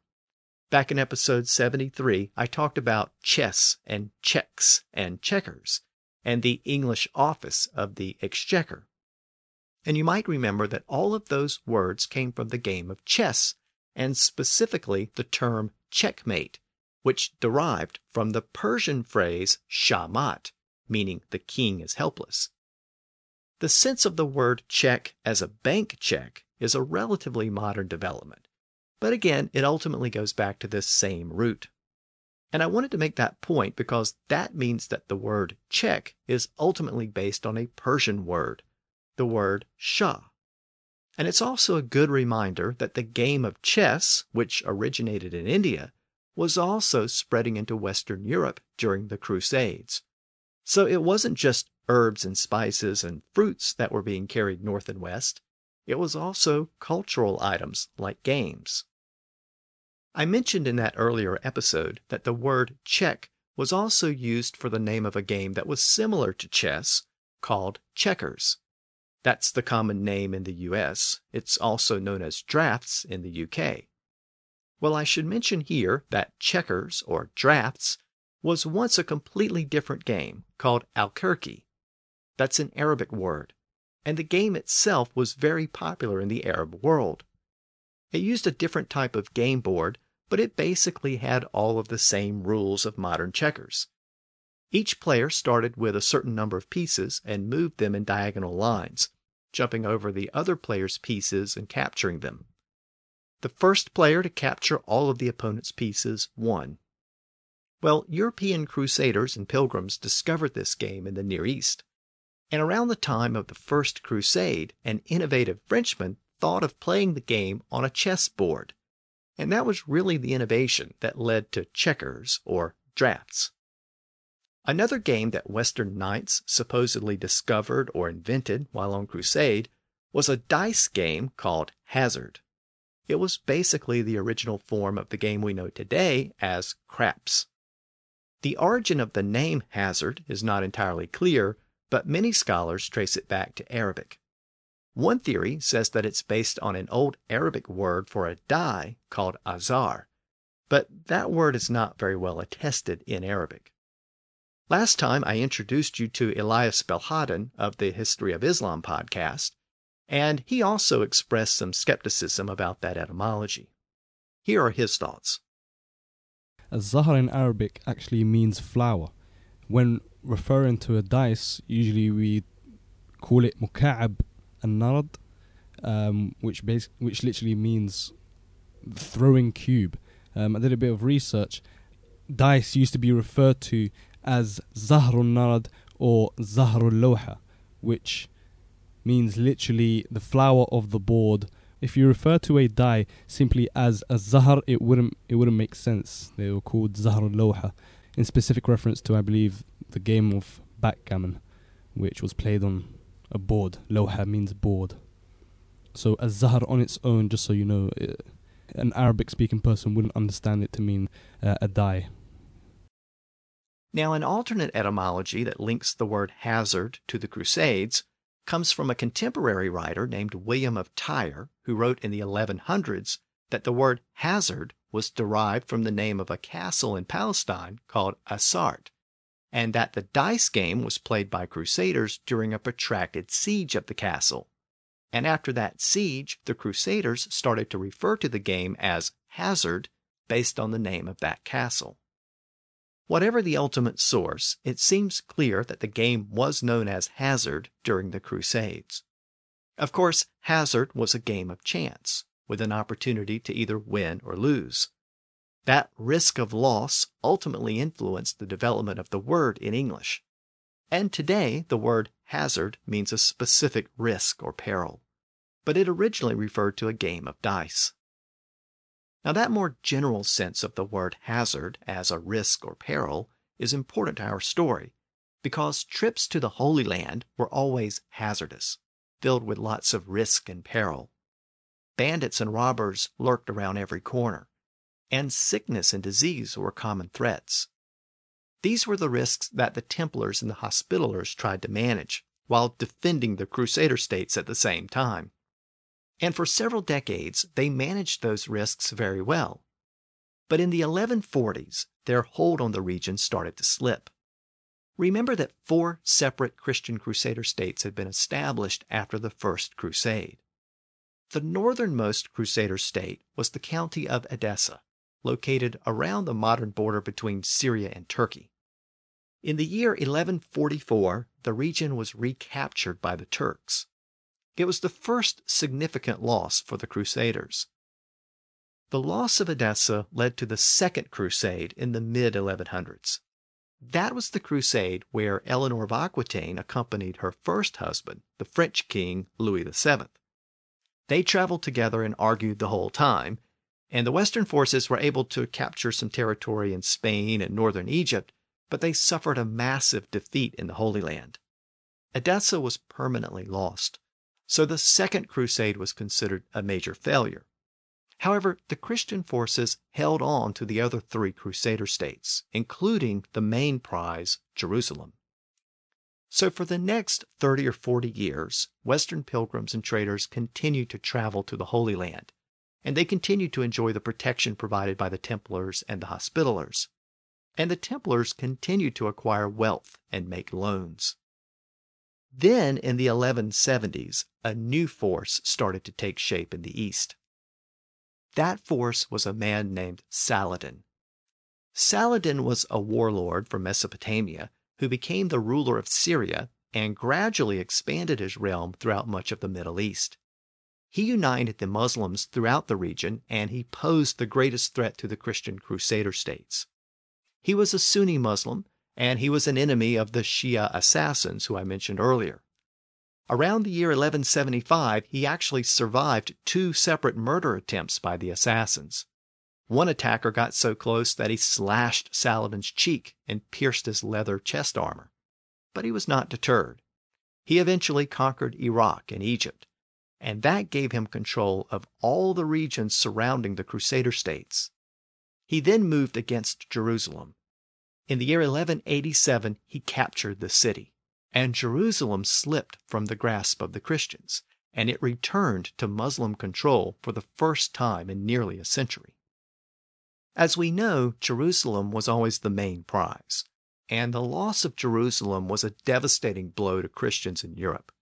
A: Back in episode 73, I talked about chess and checks and checkers and the English office of the exchequer. And you might remember that all of those words came from the game of chess, and specifically the term checkmate, which derived from the Persian phrase shamat, meaning the king is helpless. The sense of the word check as a bank check is a relatively modern development, but again, it ultimately goes back to this same root. And I wanted to make that point because that means that the word check is ultimately based on a Persian word, the word shah. And it's also a good reminder that the game of chess, which originated in India, was also spreading into Western Europe during the Crusades. So it wasn't just herbs and spices and fruits that were being carried north and west, it was also cultural items like games. I mentioned in that earlier episode that the word check was also used for the name of a game that was similar to chess called checkers. That's the common name in the US. It's also known as drafts in the UK. Well, I should mention here that checkers or drafts was once a completely different game called al-kirki. That's an Arabic word, and the game itself was very popular in the Arab world. It used a different type of game board, but it basically had all of the same rules of modern checkers. Each player started with a certain number of pieces and moved them in diagonal lines, jumping over the other player's pieces and capturing them. The first player to capture all of the opponent's pieces won. Well, European crusaders and pilgrims discovered this game in the Near East. And around the time of the First Crusade, an innovative Frenchman thought of playing the game on a chessboard. And that was really the innovation that led to checkers or drafts. Another game that Western knights supposedly discovered or invented while on crusade was a dice game called Hazard. It was basically the original form of the game we know today as craps. The origin of the name hazard is not entirely clear, but many scholars trace it back to Arabic. One theory says that it's based on an old Arabic word for a die called azar, but that word is not very well attested in Arabic. Last time I introduced you to Elias Belhaddad of the History of Islam podcast, and he also expressed some skepticism about that etymology. Here are his thoughts.
B: Zahar in Arabic actually means flower. When referring to a dice, usually we call it muka'ab and narad, um, which bas- which literally means throwing cube. Um, I did a bit of research. Dice used to be referred to as zahrun narad or zahrul which means literally the flower of the board. If you refer to a die simply as a zahar, it wouldn't it wouldn't make sense. They were called zahrul in specific reference to I believe the game of backgammon, which was played on a board. Loha means board. So a zahar on its own, just so you know, it, an Arabic speaking person wouldn't understand it to mean uh, a die.
A: Now, an alternate etymology that links the word hazard to the Crusades comes from a contemporary writer named William of Tyre, who wrote in the 1100s that the word hazard was derived from the name of a castle in Palestine called Asart, and that the dice game was played by crusaders during a protracted siege of the castle. And after that siege, the crusaders started to refer to the game as hazard based on the name of that castle. Whatever the ultimate source, it seems clear that the game was known as hazard during the Crusades. Of course, hazard was a game of chance, with an opportunity to either win or lose. That risk of loss ultimately influenced the development of the word in English. And today, the word hazard means a specific risk or peril, but it originally referred to a game of dice. Now, that more general sense of the word hazard as a risk or peril is important to our story because trips to the Holy Land were always hazardous, filled with lots of risk and peril. Bandits and robbers lurked around every corner, and sickness and disease were common threats. These were the risks that the Templars and the Hospitallers tried to manage, while defending the Crusader states at the same time. And for several decades, they managed those risks very well. But in the 1140s, their hold on the region started to slip. Remember that four separate Christian Crusader states had been established after the First Crusade. The northernmost Crusader state was the county of Edessa, located around the modern border between Syria and Turkey. In the year 1144, the region was recaptured by the Turks. It was the first significant loss for the Crusaders. The loss of Edessa led to the Second Crusade in the mid 1100s. That was the crusade where Eleanor of Aquitaine accompanied her first husband, the French king Louis VII. They traveled together and argued the whole time, and the Western forces were able to capture some territory in Spain and northern Egypt, but they suffered a massive defeat in the Holy Land. Edessa was permanently lost, so the Second Crusade was considered a major failure. However, the Christian forces held on to the other three Crusader states, including the main prize, Jerusalem. So, for the next 30 or 40 years, Western pilgrims and traders continued to travel to the Holy Land, and they continued to enjoy the protection provided by the Templars and the Hospitallers. And the Templars continued to acquire wealth and make loans. Then, in the 1170s, a new force started to take shape in the East. That force was a man named Saladin. Saladin was a warlord from Mesopotamia who became the ruler of Syria and gradually expanded his realm throughout much of the Middle East. He united the Muslims throughout the region and he posed the greatest threat to the Christian Crusader states. He was a Sunni Muslim and he was an enemy of the Shia assassins who I mentioned earlier. Around the year 1175, he actually survived two separate murder attempts by the assassins. One attacker got so close that he slashed Saladin's cheek and pierced his leather chest armor. But he was not deterred. He eventually conquered Iraq and Egypt, and that gave him control of all the regions surrounding the Crusader states. He then moved against Jerusalem. In the year 1187, he captured the city and Jerusalem slipped from the grasp of the Christians, and it returned to Muslim control for the first time in nearly a century. As we know, Jerusalem was always the main prize, and the loss of Jerusalem was a devastating blow to Christians in Europe.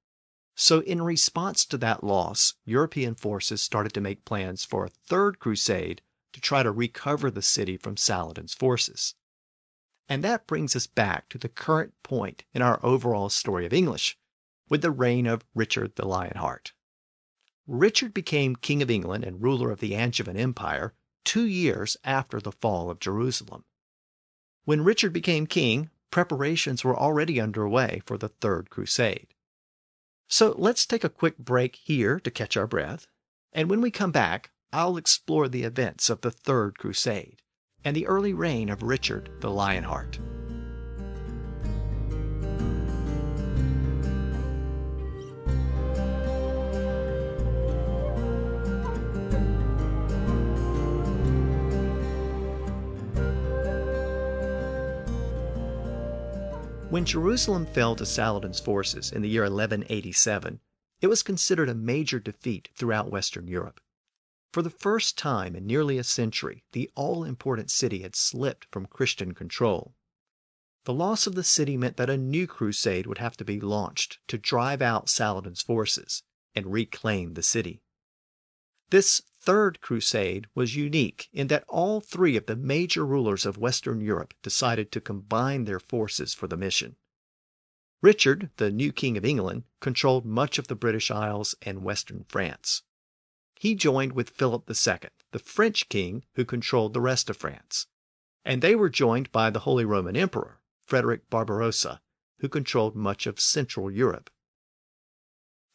A: So, in response to that loss, European forces started to make plans for a third crusade to try to recover the city from Saladin's forces. And that brings us back to the current point in our overall story of English, with the reign of Richard the Lionheart. Richard became King of England and ruler of the Angevin Empire two years after the fall of Jerusalem. When Richard became king, preparations were already underway for the Third Crusade. So let's take a quick break here to catch our breath, and when we come back, I'll explore the events of the Third Crusade and the early reign of Richard the Lionheart. When Jerusalem fell to Saladin's forces in the year 1187, it was considered a major defeat throughout Western Europe. For the first time in nearly a century, the all important city had slipped from Christian control. The loss of the city meant that a new crusade would have to be launched to drive out Saladin's forces and reclaim the city. This third crusade was unique in that all three of the major rulers of Western Europe decided to combine their forces for the mission. Richard, the new king of England, controlled much of the British Isles and western France he joined with Philip II, the French king who controlled the rest of France. And they were joined by the Holy Roman Emperor, Frederick Barbarossa, who controlled much of Central Europe.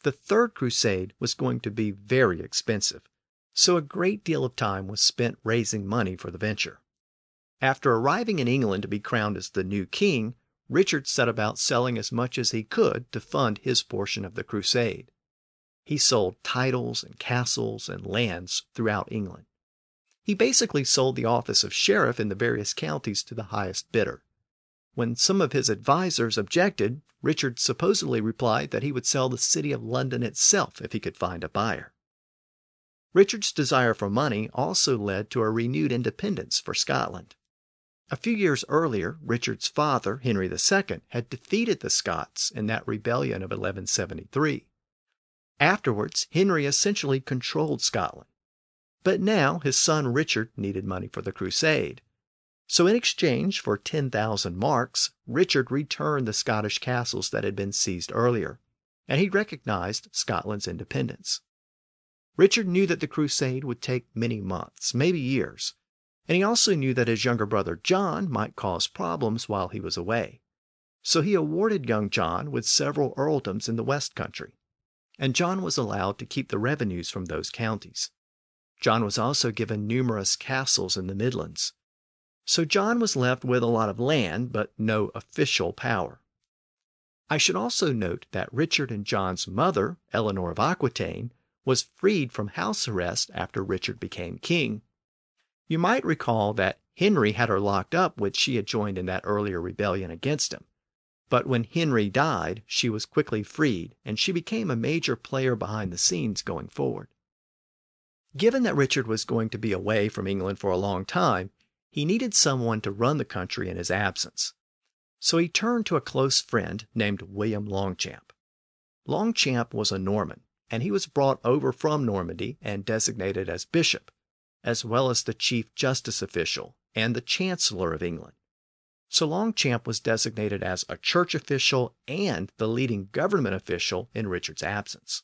A: The Third Crusade was going to be very expensive, So a great deal of time was spent raising money for the venture. After arriving in England to be crowned as the new king, Richard set about selling as much as he could to fund his portion of the crusade. He sold titles and castles and lands throughout England. He basically sold the office of sheriff in the various counties to the highest bidder. When some of his advisers objected, Richard supposedly replied that he would sell the city of London itself if he could find a buyer. Richard's desire for money also led to a renewed independence for Scotland. A few years earlier, Richard's father, Henry II, had defeated the Scots in that rebellion of 1173. Afterwards, Henry essentially controlled Scotland. But now his son Richard needed money for the crusade. So, in exchange for 10,000 marks, Richard returned the Scottish castles that had been seized earlier, and he recognized Scotland's independence. Richard knew that the crusade would take many months, maybe years, and he also knew that his younger brother John might cause problems while he was away. So he awarded young John with several earldoms in the West Country, and John was allowed to keep the revenues from those counties. John was also given numerous castles in the Midlands. So John was left with a lot of land, but no official power. I should also note that Richard and John's mother, Eleanor of Aquitaine, was freed from house arrest after Richard became king. You might recall that Henry had her locked up when she had joined in that earlier rebellion against him. But when Henry died, she was quickly freed, and she became a major player behind the scenes going forward. Given that Richard was going to be away from England for a long time, he needed someone to run the country in his absence. So he turned to a close friend named William Longchamp. Longchamp was a Norman, and he was brought over from Normandy and designated as bishop, as well as the chief justice official and the chancellor of England. So Longchamp was designated as a church official and the leading government official in Richard's absence.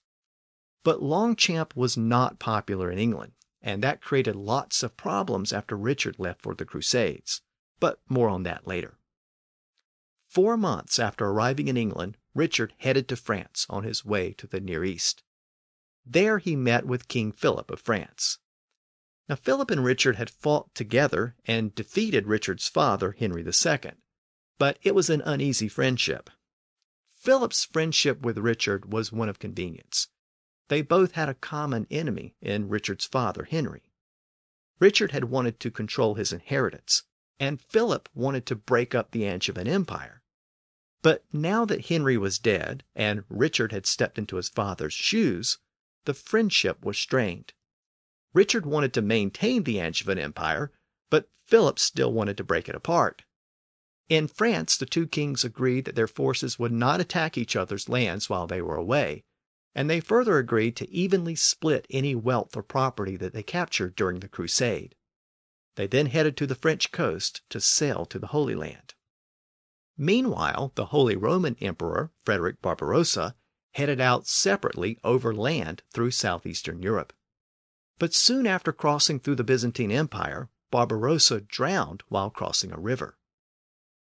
A: But Longchamp was not popular in England, and that created lots of problems after Richard left for the Crusades. But more on that later. Four months after arriving in England, Richard headed to France on his way to the Near East. There he met with King Philip of France. Now, Philip and Richard had fought together and defeated Richard's father, Henry II, but it was an uneasy friendship. Philip's friendship with Richard was one of convenience. They both had a common enemy in Richard's father, Henry. Richard had wanted to control his inheritance, and Philip wanted to break up the Angevin Empire. But now that Henry was dead and Richard had stepped into his father's shoes, the friendship was strained. Richard wanted to maintain the Angevin Empire, but Philip still wanted to break it apart. In France, the two kings agreed that their forces would not attack each other's lands while they were away, and they further agreed to evenly split any wealth or property that they captured during the crusade. They then headed to the French coast to sail to the Holy Land. Meanwhile, the Holy Roman Emperor, Frederick Barbarossa, headed out separately over land through southeastern Europe. But soon after crossing through the Byzantine Empire, Barbarossa drowned while crossing a river.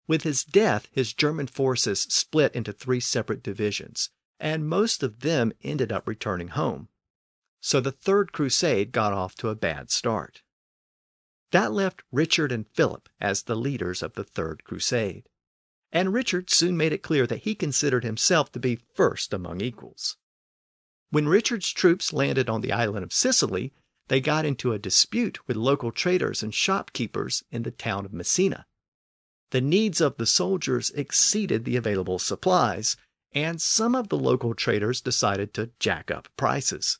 A: With his death, his German forces split into three separate divisions, and most of them ended up returning home. So the Third Crusade got off to a bad start. That left Richard and Philip as the leaders of the Third Crusade. And Richard soon made it clear that he considered himself to be first among equals. When Richard's troops landed on the island of Sicily, they got into a dispute with local traders and shopkeepers in the town of Messina. The needs of the soldiers exceeded the available supplies, and some of the local traders decided to jack up prices.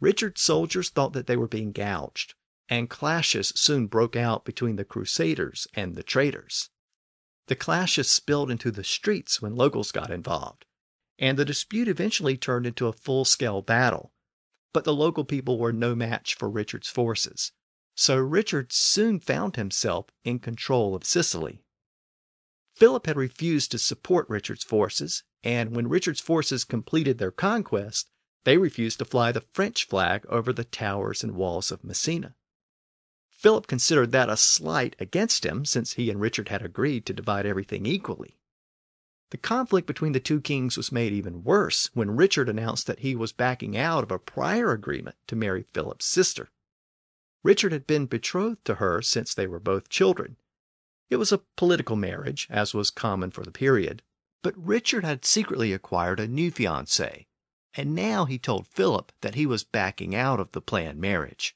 A: Richard's soldiers thought that they were being gouged, and clashes soon broke out between the Crusaders and the traders. The clashes spilled into the streets when locals got involved, and the dispute eventually turned into a full scale battle. But the local people were no match for Richard's forces, so Richard soon found himself in control of Sicily. Philip had refused to support Richard's forces, and when Richard's forces completed their conquest, they refused to fly the French flag over the towers and walls of Messina. Philip considered that a slight against him since he and Richard had agreed to divide everything equally. The conflict between the two kings was made even worse when Richard announced that he was backing out of a prior agreement to marry Philip's sister. Richard had been betrothed to her since they were both children. It was a political marriage, as was common for the period, but Richard had secretly acquired a new fiancée, and now he told Philip that he was backing out of the planned marriage.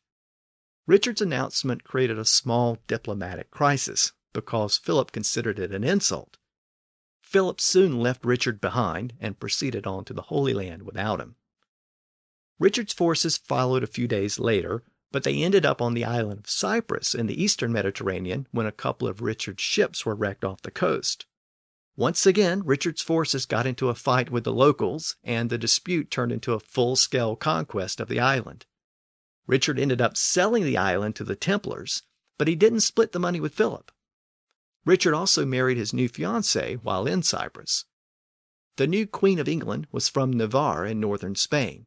A: Richard's announcement created a small diplomatic crisis because Philip considered it an insult. Philip soon left Richard behind and proceeded on to the Holy Land without him. Richard's forces followed a few days later, but they ended up on the island of Cyprus in the eastern Mediterranean when a couple of Richard's ships were wrecked off the coast. Once again, Richard's forces got into a fight with the locals, and the dispute turned into a full scale conquest of the island. Richard ended up selling the island to the Templars, but he didn't split the money with Philip. Richard also married his new fiancée while in Cyprus. The new Queen of England was from Navarre in northern Spain.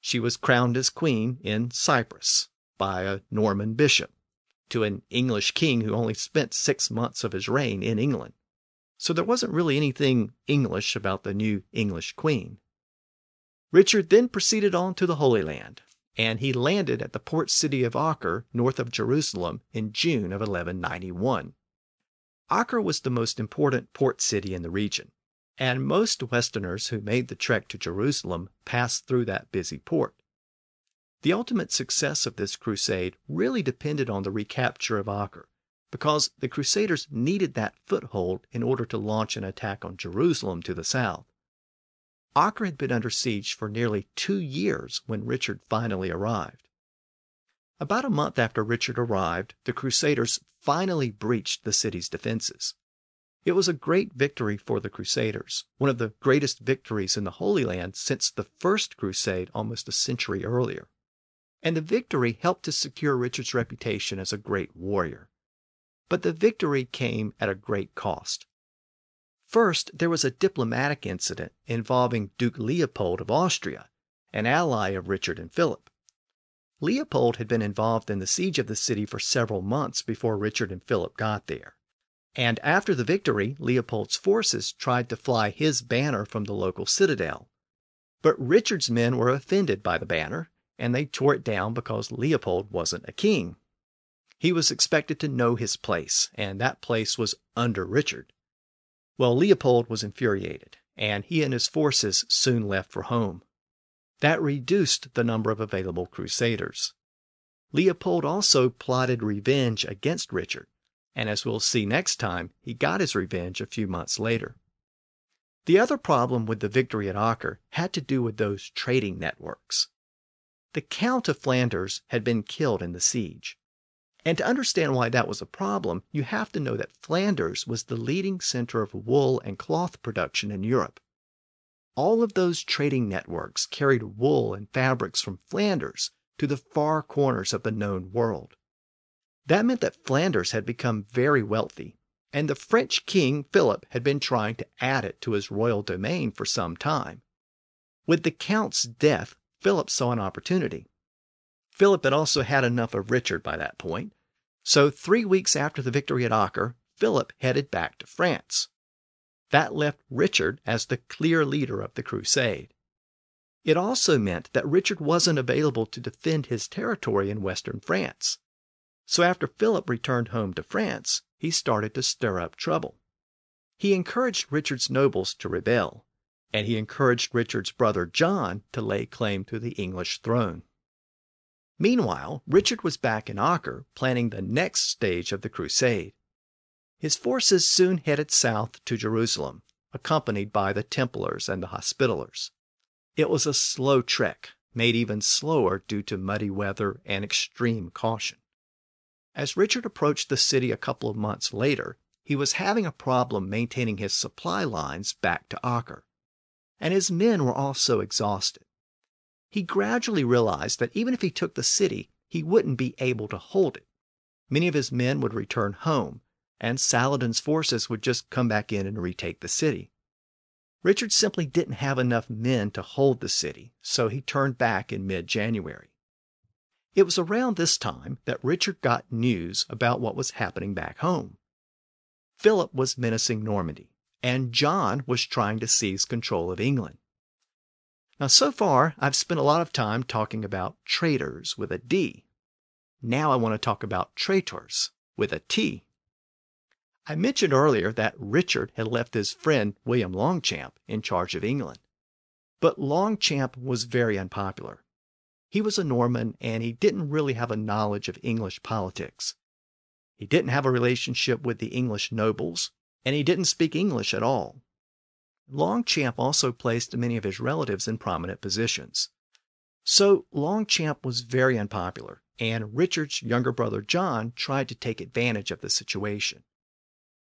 A: She was crowned as queen in Cyprus by a Norman bishop to an English king who only spent six months of his reign in England. So there wasn't really anything English about the new English queen. Richard then proceeded on to the Holy Land, and he landed at the port city of Acre, north of Jerusalem, in June of 1191. Acre was the most important port city in the region, and most Westerners who made the trek to Jerusalem passed through that busy port. The ultimate success of this crusade really depended on the recapture of Acre, because the Crusaders needed that foothold in order to launch an attack on Jerusalem to the south. Acre had been under siege for nearly two years when Richard finally arrived. About a month after Richard arrived, the Crusaders finally breached the city's defenses. It was a great victory for the Crusaders, one of the greatest victories in the Holy Land since the First Crusade almost a century earlier. And the victory helped to secure Richard's reputation as a great warrior. But the victory came at a great cost. First, there was a diplomatic incident involving Duke Leopold of Austria, an ally of Richard and Philip. Leopold had been involved in the siege of the city for several months before Richard and Philip got there. And after the victory, Leopold's forces tried to fly his banner from the local citadel. But Richard's men were offended by the banner, and they tore it down because Leopold wasn't a king. He was expected to know his place, and that place was under Richard. Well, Leopold was infuriated, and he and his forces soon left for home. That reduced the number of available crusaders. Leopold also plotted revenge against Richard, and as we'll see next time, he got his revenge a few months later. The other problem with the victory at Acre had to do with those trading networks. The Count of Flanders had been killed in the siege. And to understand why that was a problem, you have to know that Flanders was the leading center of wool and cloth production in Europe. All of those trading networks carried wool and fabrics from Flanders to the far corners of the known world. That meant that Flanders had become very wealthy, and the French king Philip had been trying to add it to his royal domain for some time. With the count's death, Philip saw an opportunity. Philip had also had enough of Richard by that point, so three weeks after the victory at Acre, Philip headed back to France. That left Richard as the clear leader of the crusade. It also meant that Richard wasn't available to defend his territory in western France. So after Philip returned home to France, he started to stir up trouble. He encouraged Richard's nobles to rebel, and he encouraged Richard's brother John to lay claim to the English throne. Meanwhile, Richard was back in Acre planning the next stage of the crusade. His forces soon headed south to Jerusalem, accompanied by the Templars and the Hospitallers. It was a slow trek, made even slower due to muddy weather and extreme caution. As Richard approached the city a couple of months later, he was having a problem maintaining his supply lines back to Acre, and his men were also exhausted. He gradually realized that even if he took the city, he wouldn't be able to hold it. Many of his men would return home, and Saladin's forces would just come back in and retake the city. Richard simply didn't have enough men to hold the city, so he turned back in mid January. It was around this time that Richard got news about what was happening back home. Philip was menacing Normandy, and John was trying to seize control of England. Now, so far, I've spent a lot of time talking about traders with a D. Now I want to talk about traitors with a T. I mentioned earlier that Richard had left his friend William Longchamp in charge of England. But Longchamp was very unpopular. He was a Norman and he didn't really have a knowledge of English politics. He didn't have a relationship with the English nobles, and he didn't speak English at all. Longchamp also placed many of his relatives in prominent positions. So Longchamp was very unpopular, and Richard's younger brother John tried to take advantage of the situation.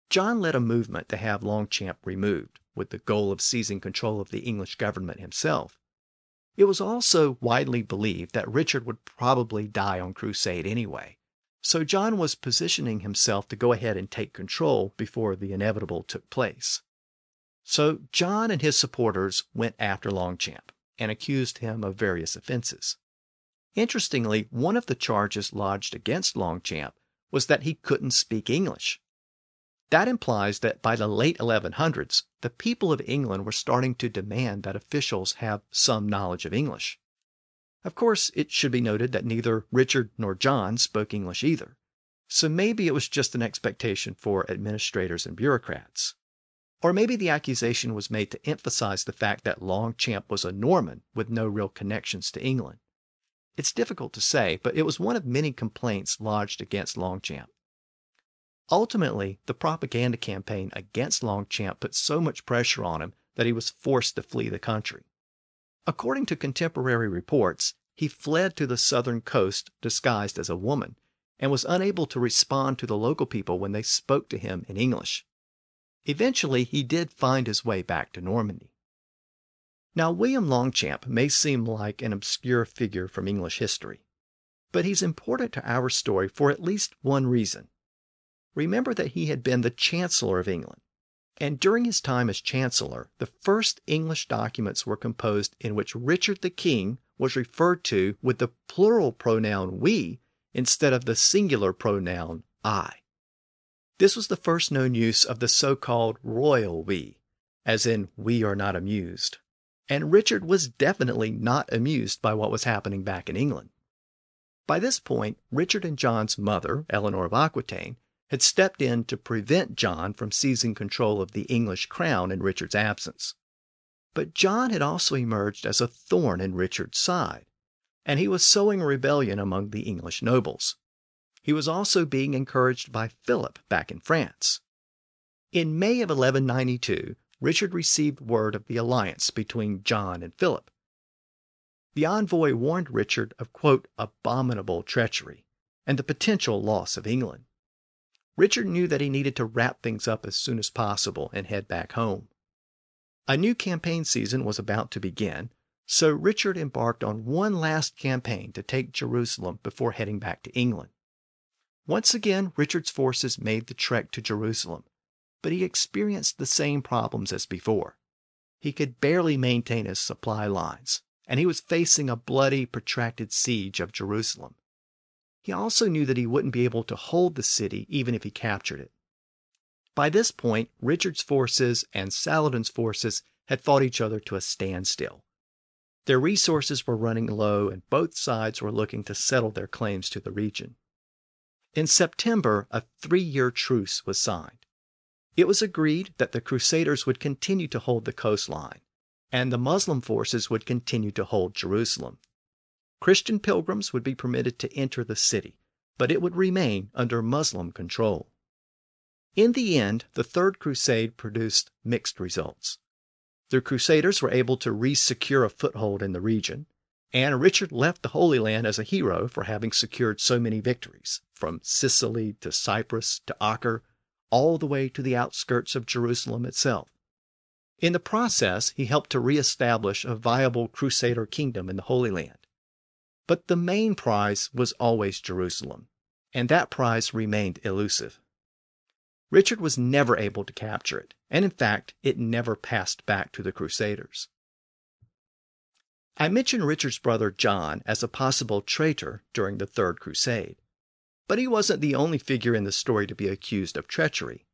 A: John led a movement to have Longchamp removed, with the goal of seizing control of the English government himself. It was also widely believed that Richard would probably die on crusade anyway, so John was positioning himself to go ahead and take control before the inevitable took place. So John and his supporters went after Longchamp and accused him of various offenses. Interestingly, one of the charges lodged against Longchamp was that he couldn't speak English. That implies that by the late 1100s, the people of England were starting to demand that officials have some knowledge of English. Of course, it should be noted that neither Richard nor John spoke English either, so maybe it was just an expectation for administrators and bureaucrats. Or maybe the accusation was made to emphasize the fact that Longchamp was a Norman with no real connections to England. It's difficult to say, but it was one of many complaints lodged against Longchamp. Ultimately, the propaganda campaign against Longchamp put so much pressure on him that he was forced to flee the country. According to contemporary reports, he fled to the southern coast disguised as a woman and was unable to respond to the local people when they spoke to him in English. Eventually, he did find his way back to Normandy. Now, William Longchamp may seem like an obscure figure from English history, but he's important to our story for at least one reason. Remember that he had been the Chancellor of England, and during his time as Chancellor, the first English documents were composed in which Richard the King was referred to with the plural pronoun we instead of the singular pronoun I. This was the first known use of the so called royal we, as in we are not amused. And Richard was definitely not amused by what was happening back in England. By this point, Richard and John's mother, Eleanor of Aquitaine, had stepped in to prevent John from seizing control of the English crown in Richard's absence. But John had also emerged as a thorn in Richard's side, and he was sowing rebellion among the English nobles. He was also being encouraged by Philip back in France. In May of 1192, Richard received word of the alliance between John and Philip. The envoy warned Richard of, quote, abominable treachery and the potential loss of England. Richard knew that he needed to wrap things up as soon as possible and head back home. A new campaign season was about to begin, so Richard embarked on one last campaign to take Jerusalem before heading back to England. Once again, Richard's forces made the trek to Jerusalem, but he experienced the same problems as before. He could barely maintain his supply lines, and he was facing a bloody, protracted siege of Jerusalem. He also knew that he wouldn't be able to hold the city even if he captured it. By this point, Richard's forces and Saladin's forces had fought each other to a standstill. Their resources were running low, and both sides were looking to settle their claims to the region. In September, a three year truce was signed. It was agreed that the Crusaders would continue to hold the coastline, and the Muslim forces would continue to hold Jerusalem. Christian pilgrims would be permitted to enter the city, but it would remain under Muslim control. In the end, the Third Crusade produced mixed results. The Crusaders were able to re-secure a foothold in the region, and Richard left the Holy Land as a hero for having secured so many victories, from Sicily to Cyprus to Acre, all the way to the outskirts of Jerusalem itself. In the process, he helped to re-establish a viable Crusader kingdom in the Holy Land. But the main prize was always Jerusalem, and that prize remained elusive. Richard was never able to capture it, and in fact, it never passed back to the Crusaders. I mentioned Richard's brother John as a possible traitor during the Third Crusade, but he wasn't the only figure in the story to be accused of treachery.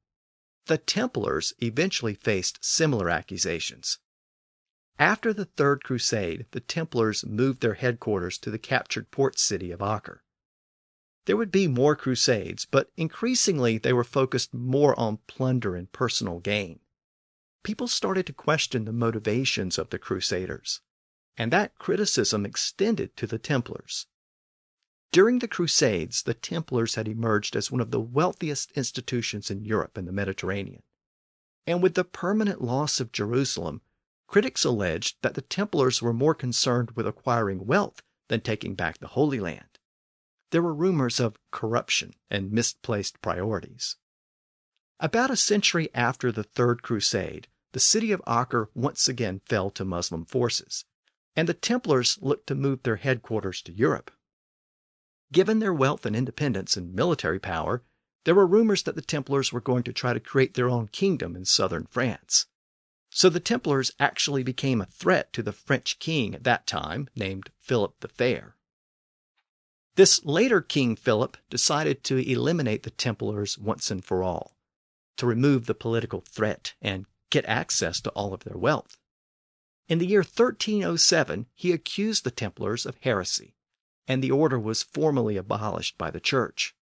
A: The Templars eventually faced similar accusations. After the Third Crusade, the Templars moved their headquarters to the captured port city of Acre. There would be more crusades, but increasingly they were focused more on plunder and personal gain. People started to question the motivations of the Crusaders, and that criticism extended to the Templars. During the Crusades, the Templars had emerged as one of the wealthiest institutions in Europe and the Mediterranean. And with the permanent loss of Jerusalem, critics alleged that the Templars were more concerned with acquiring wealth than taking back the Holy Land there were rumors of corruption and misplaced priorities. About a century after the Third Crusade, the city of Acre once again fell to Muslim forces, and the Templars looked to move their headquarters to Europe. Given their wealth and independence and military power, there were rumors that the Templars were going to try to create their own kingdom in southern France. So the Templars actually became a threat to the French king at that time, named Philip the Fair. This later King Philip decided to eliminate the Templars once and for all, to remove the political threat and get access to all of their wealth. In the year 1307, he accused the Templars of heresy, and the order was formally abolished by the Church.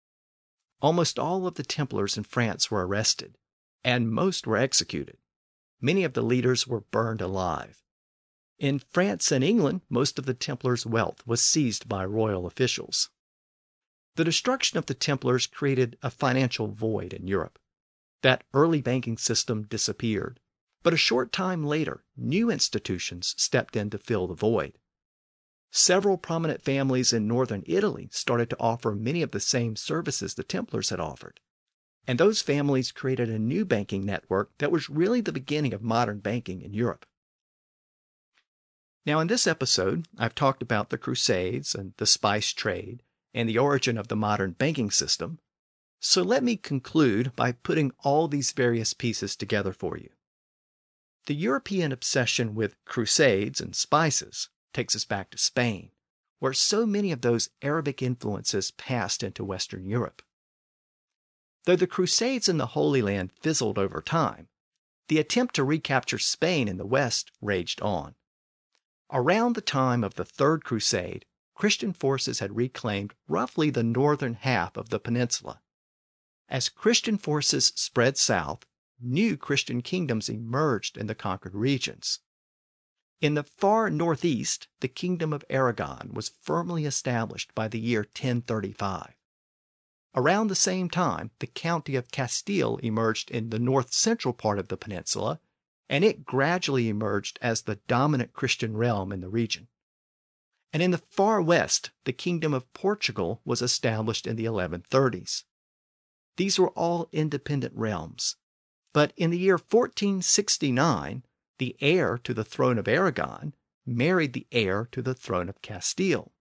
A: Almost all of the Templars in France were arrested, and most were executed. Many of the leaders were burned alive. In France and England, most of the Templars' wealth was seized by royal officials. The destruction of the Templars created a financial void in Europe. That early banking system disappeared, but a short time later, new institutions stepped in to fill the void. Several prominent families in northern Italy started to offer many of the same services the Templars had offered. And those families created a new banking network that was really the beginning of modern banking in Europe. Now, in this episode, I've talked about the Crusades and the spice trade and the origin of the modern banking system. So let me conclude by putting all these various pieces together for you. The European obsession with crusades and spices takes us back to Spain, where so many of those Arabic influences passed into Western Europe. Though the Crusades in the Holy Land fizzled over time, the attempt to recapture Spain in the West raged on. Around the time of the Third Crusade, Christian forces had reclaimed roughly the northern half of the peninsula. As Christian forces spread south, new Christian kingdoms emerged in the conquered regions. In the far northeast, the kingdom of Aragon was firmly established by the year 1035. Around the same time, the county of Castile emerged in the north central part of the peninsula and it gradually emerged as the dominant Christian realm in the region. And in the far west, the kingdom of Portugal was established in the 1130s. These were all independent realms. But in the year 1469, the heir to the throne of Aragon married the heir to the throne of Castile.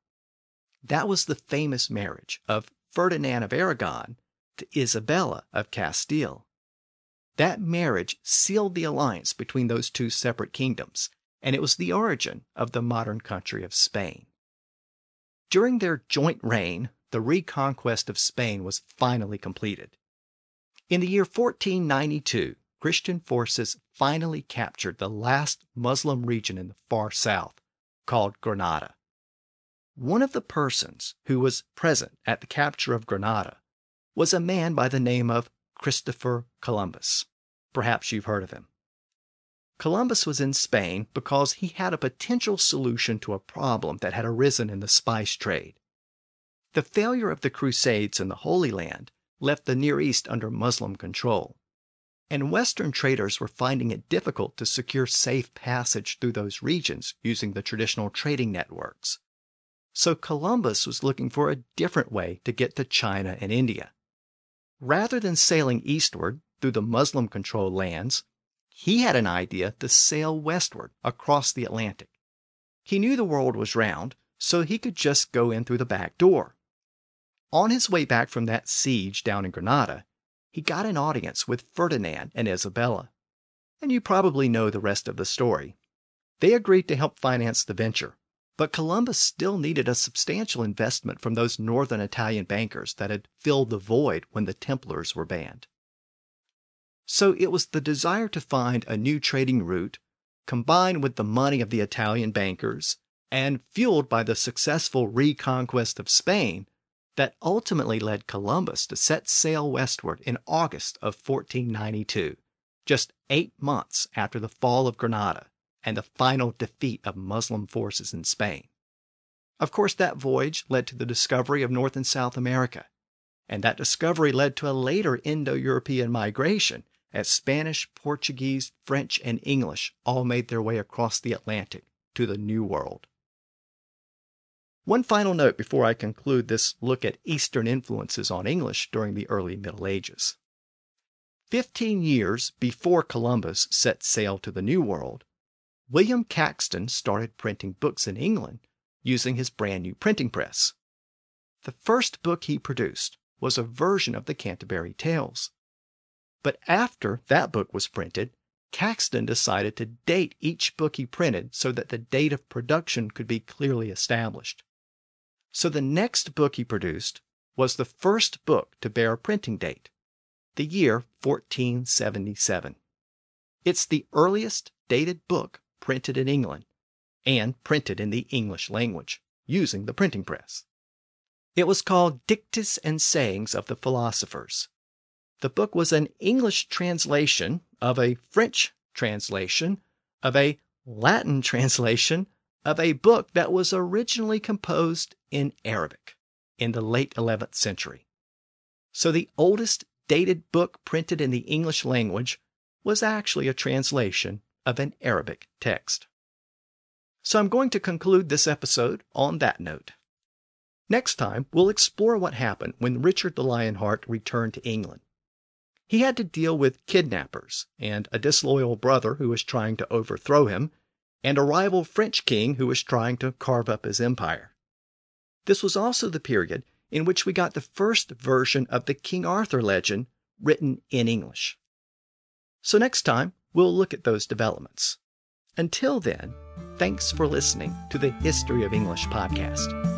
A: That was the famous marriage of Ferdinand of Aragon to Isabella of Castile. That marriage sealed the alliance between those two separate kingdoms, and it was the origin of the modern country of Spain. During their joint reign, the reconquest of Spain was finally completed. In the year 1492, Christian forces finally captured the last Muslim region in the far south, called Granada. One of the persons who was present at the capture of Granada was a man by the name of Christopher Columbus. Perhaps you've heard of him. Columbus was in Spain because he had a potential solution to a problem that had arisen in the spice trade. The failure of the Crusades in the Holy Land left the Near East under Muslim control, and Western traders were finding it difficult to secure safe passage through those regions using the traditional trading networks. So Columbus was looking for a different way to get to China and India. Rather than sailing eastward, through the Muslim controlled lands, he had an idea to sail westward across the Atlantic. He knew the world was round, so he could just go in through the back door. On his way back from that siege down in Granada, he got an audience with Ferdinand and Isabella. And you probably know the rest of the story. They agreed to help finance the venture, but Columbus still needed a substantial investment from those northern Italian bankers that had filled the void when the Templars were banned. So it was the desire to find a new trading route, combined with the money of the Italian bankers and fueled by the successful reconquest of Spain, that ultimately led Columbus to set sail westward in August of 1492, just eight months after the fall of Granada and the final defeat of Muslim forces in Spain. Of course, that voyage led to the discovery of North and South America, and that discovery led to a later Indo European migration as Spanish, Portuguese, French, and English all made their way across the Atlantic to the New World. One final note before I conclude this look at Eastern influences on English during the early Middle Ages. Fifteen years before Columbus set sail to the New World, William Caxton started printing books in England using his brand new printing press. The first book he produced was a version of the Canterbury Tales. But after that book was printed, Caxton decided to date each book he printed so that the date of production could be clearly established. So the next book he produced was the first book to bear a printing date, the year 1477. It's the earliest dated book printed in England and printed in the English language using the printing press. It was called Dictes and Sayings of the Philosophers. The book was an English translation of a French translation of a Latin [LAUGHS] translation of a book that was originally composed in Arabic in the late 11th century. So the oldest dated book printed in the English language was actually a translation of an Arabic text. So I'm going to conclude this episode on that note. Next time, we'll explore what happened when Richard the Lionheart returned to England. He had to deal with kidnappers and a disloyal brother who was trying to overthrow him, and a rival French king who was trying to carve up his empire. This was also the period in which we got the first version of the King Arthur legend written in English. So next time, we'll look at those developments. Until then, thanks for listening to the History of English podcast.